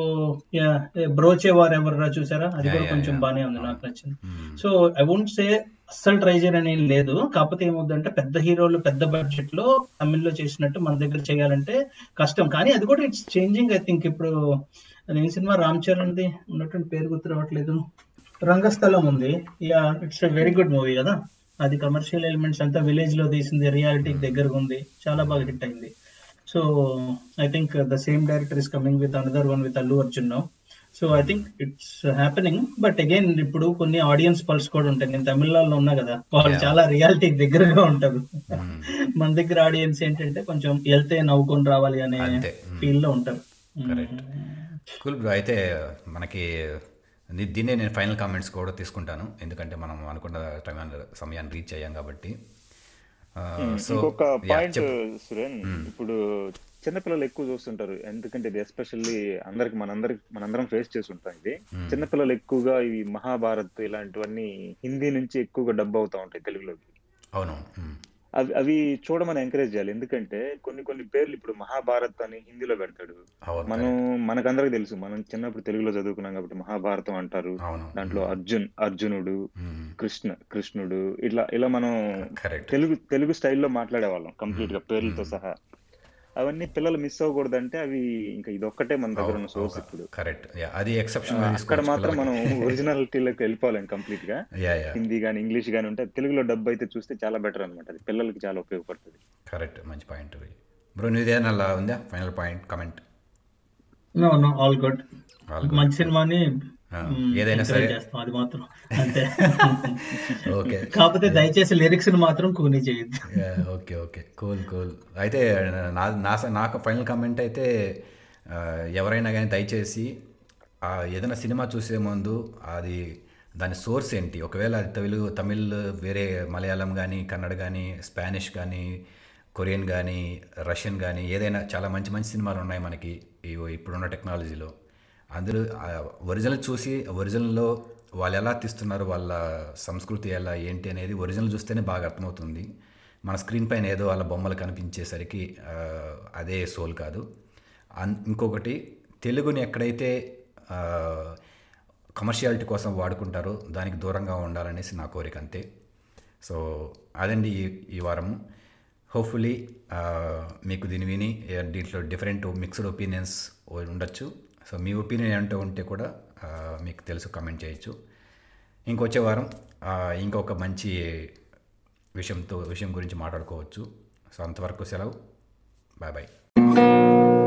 బ్రోచే వార్ ఎవర్రా చూసారా? అది కూడా కొంచెం. బానే ఉంది నాకు నచ్చింది. సో ఐ వోంట్ సే అస్సలు ట్రై చేయని ఏం లేదు. కాకపోతే ఏమవుతుందంటే పెద్ద హీరోలు పెద్ద బడ్జెట్లో తమిళ్ళో చేసినట్టు మన దగ్గర చేయాలంటే కష్టం. కానీ అది కూడా ఇట్స్ చేంజింగ్ ఐ థింక్ ఇప్పుడు నేను సినిమా రామ్ చరణ్ది ఉన్నటువంటి పేరు గుర్తు రావట్లేదు. రంగస్థలం ఉంది. Yeah it's a very good movie కదా. అది కమర్షియల్ ఎలిమెంట్స్ అంతా విలేజ్లో తీసింది రియాలిటీకి దగ్గరగా ఉంది. చాలా బాగా హిట్ అయింది. So I think the same director is coming with another one with Allu Arjun now so I think it's happening but again ఇప్పుడు కొన్ని ఆడియన్స్ పల్స్ కూడా ఉంటాయి. నేను తమిళనాడులో ఉన్నా కదా వాళ్ళు. చాలా రియాలిటీకి దగ్గరగా ఉంటారు. మ్మ్. మన దగ్గర ఆడియన్స్ ఏంటంటే కొంచెం వెళ్తే నవ్వుకొని రావాలి అనే. ఫీల్లో ఉంటారు. Correct. కూల్ బ్రో అయితే మనకి దీన్నే నేను ఫైనల్ కామెంట్స్ కూడా తీసుకుంటాను. ఎందుకంటే మనం అనుకున్న సమయాన్ని రీచ్ అయ్యాం కాబట్టి. ఇంకొక పాయింట్ సురేన్ ఇప్పుడు చిన్నపిల్లలు ఎక్కువ చూస్తుంటారు. ఎందుకంటే ఇది ఎస్పెషల్లీ అందరికి మనందరికి మనందరం ఫేస్ చేసి ఉంటాం ఇది. చిన్నపిల్లలు ఎక్కువగా ఈ మహాభారత్ ఇలాంటివన్నీ హిందీ నుంచి ఎక్కువగా డబ్బు అవుతా ఉంటాయి తెలుగులోకి. అవును. అవి అవి చూడమని ఎంకరేజ్ చేయాలి. ఎందుకంటే కొన్ని కొన్ని పేర్లు ఇప్పుడు మహాభారత్ అని హిందీలో పెడతాడు. మనం మనకందరికి తెలుసు. మనం చిన్నప్పుడు తెలుగులో చదువుకున్నాం కాబట్టి మహాభారతం అంటారు. దాంట్లో అర్జున్ అర్జునుడు. కృష్ణ కృష్ణుడు ఇట్లా ఇలా మనం తెలుగు తెలుగు స్టైల్లో మాట్లాడేవాళ్ళం కంప్లీట్గా పేర్లతో సహా. అవన్నీ పిల్లలు మిస్ అవ్వకూడదంటే అవి ఇంకా ఇదొక్కటే మన దగ్గర ఉన్న సోర్స్ ఇప్పుడు. కరెక్ట్ యా అది ఎక్సెప్షన్ అక్కడ మాత్రం మనం ఒరిజినాలిటీలోకి వెళ్ళిపోలేం కంప్లీట్గా. హిందీ గానీ ఇంగ్లీష్ గానీ ఉంటే తెలుగులో డబ్బు అయితే చూస్తే చాలా బెటర్ అనమాట అది పిల్లలకి చాలా ఉపయోగపడుతుంది. కరెక్ట్ మంచి పాయింట్ బ్రో నీదేనా అలా ఉందా? Final point comment no no all good All మంచి సినిమాని ఏదైనా సరే. చేస్తాం అది మాత్రం. అంతే. ఓకే. కాకపోతే దయచేసి లిరిక్స్ మాత్రం కూని చేయొద్దు. Okay okay. Cool cool. అయితే నా నా నాకు ఫైనల్ కామెంట్ అయితే ఎవరైనా కానీ దయచేసి ఆ ఏదైనా సినిమా చూసే ముందు అది దాని సోర్స్ ఏంటి? ఒకవేళ అది తెలుగు తమిళ్ వేరే మలయాళం కానీ కన్నడ కానీ స్పానిష్ కానీ కొరియన్ కానీ రష్యన్ కానీ ఏదైనా చాలా మంచి మంచి సినిమాలు ఉన్నాయి మనకి ఇప్పుడున్న టెక్నాలజీలో. అందులో ఒరిజినల్ చూసి ఒరిజినల్లో వాళ్ళు ఎలా తీస్తున్నారు వాళ్ళ సంస్కృతి ఎలా ఏంటి అనేది ఒరిజినల్ చూస్తేనే బాగా అర్థమవుతుంది. మన స్క్రీన్ పైన ఏదో వాళ్ళ బొమ్మలు కనిపించేసరికి అదే సోల్ కాదు. అన్ ఇంకొకటి తెలుగుని ఎక్కడైతే కమర్షియాలిటీ కోసం వాడుకుంటారో దానికి దూరంగా ఉండాలనేసి నా కోరిక అంతే. సో అదండి ఈ ఈ వారము. హోప్ఫుల్లీ మీకు దీని విని దీంట్లో డిఫరెంట్ మిక్స్డ్ ఒపీనియన్స్ ఉండొచ్చు. సో మీ ఒపీనియన్ ఏంటో ఉంటే కూడా మీకు తెలుసు కమెంట్ చేయొచ్చు. ఇంకొచ్చే వారం ఇంకొక మంచి విషయంతో విషయం గురించి మాట్లాడుకోవచ్చు. సో అంతవరకు సెలవు. Bye bye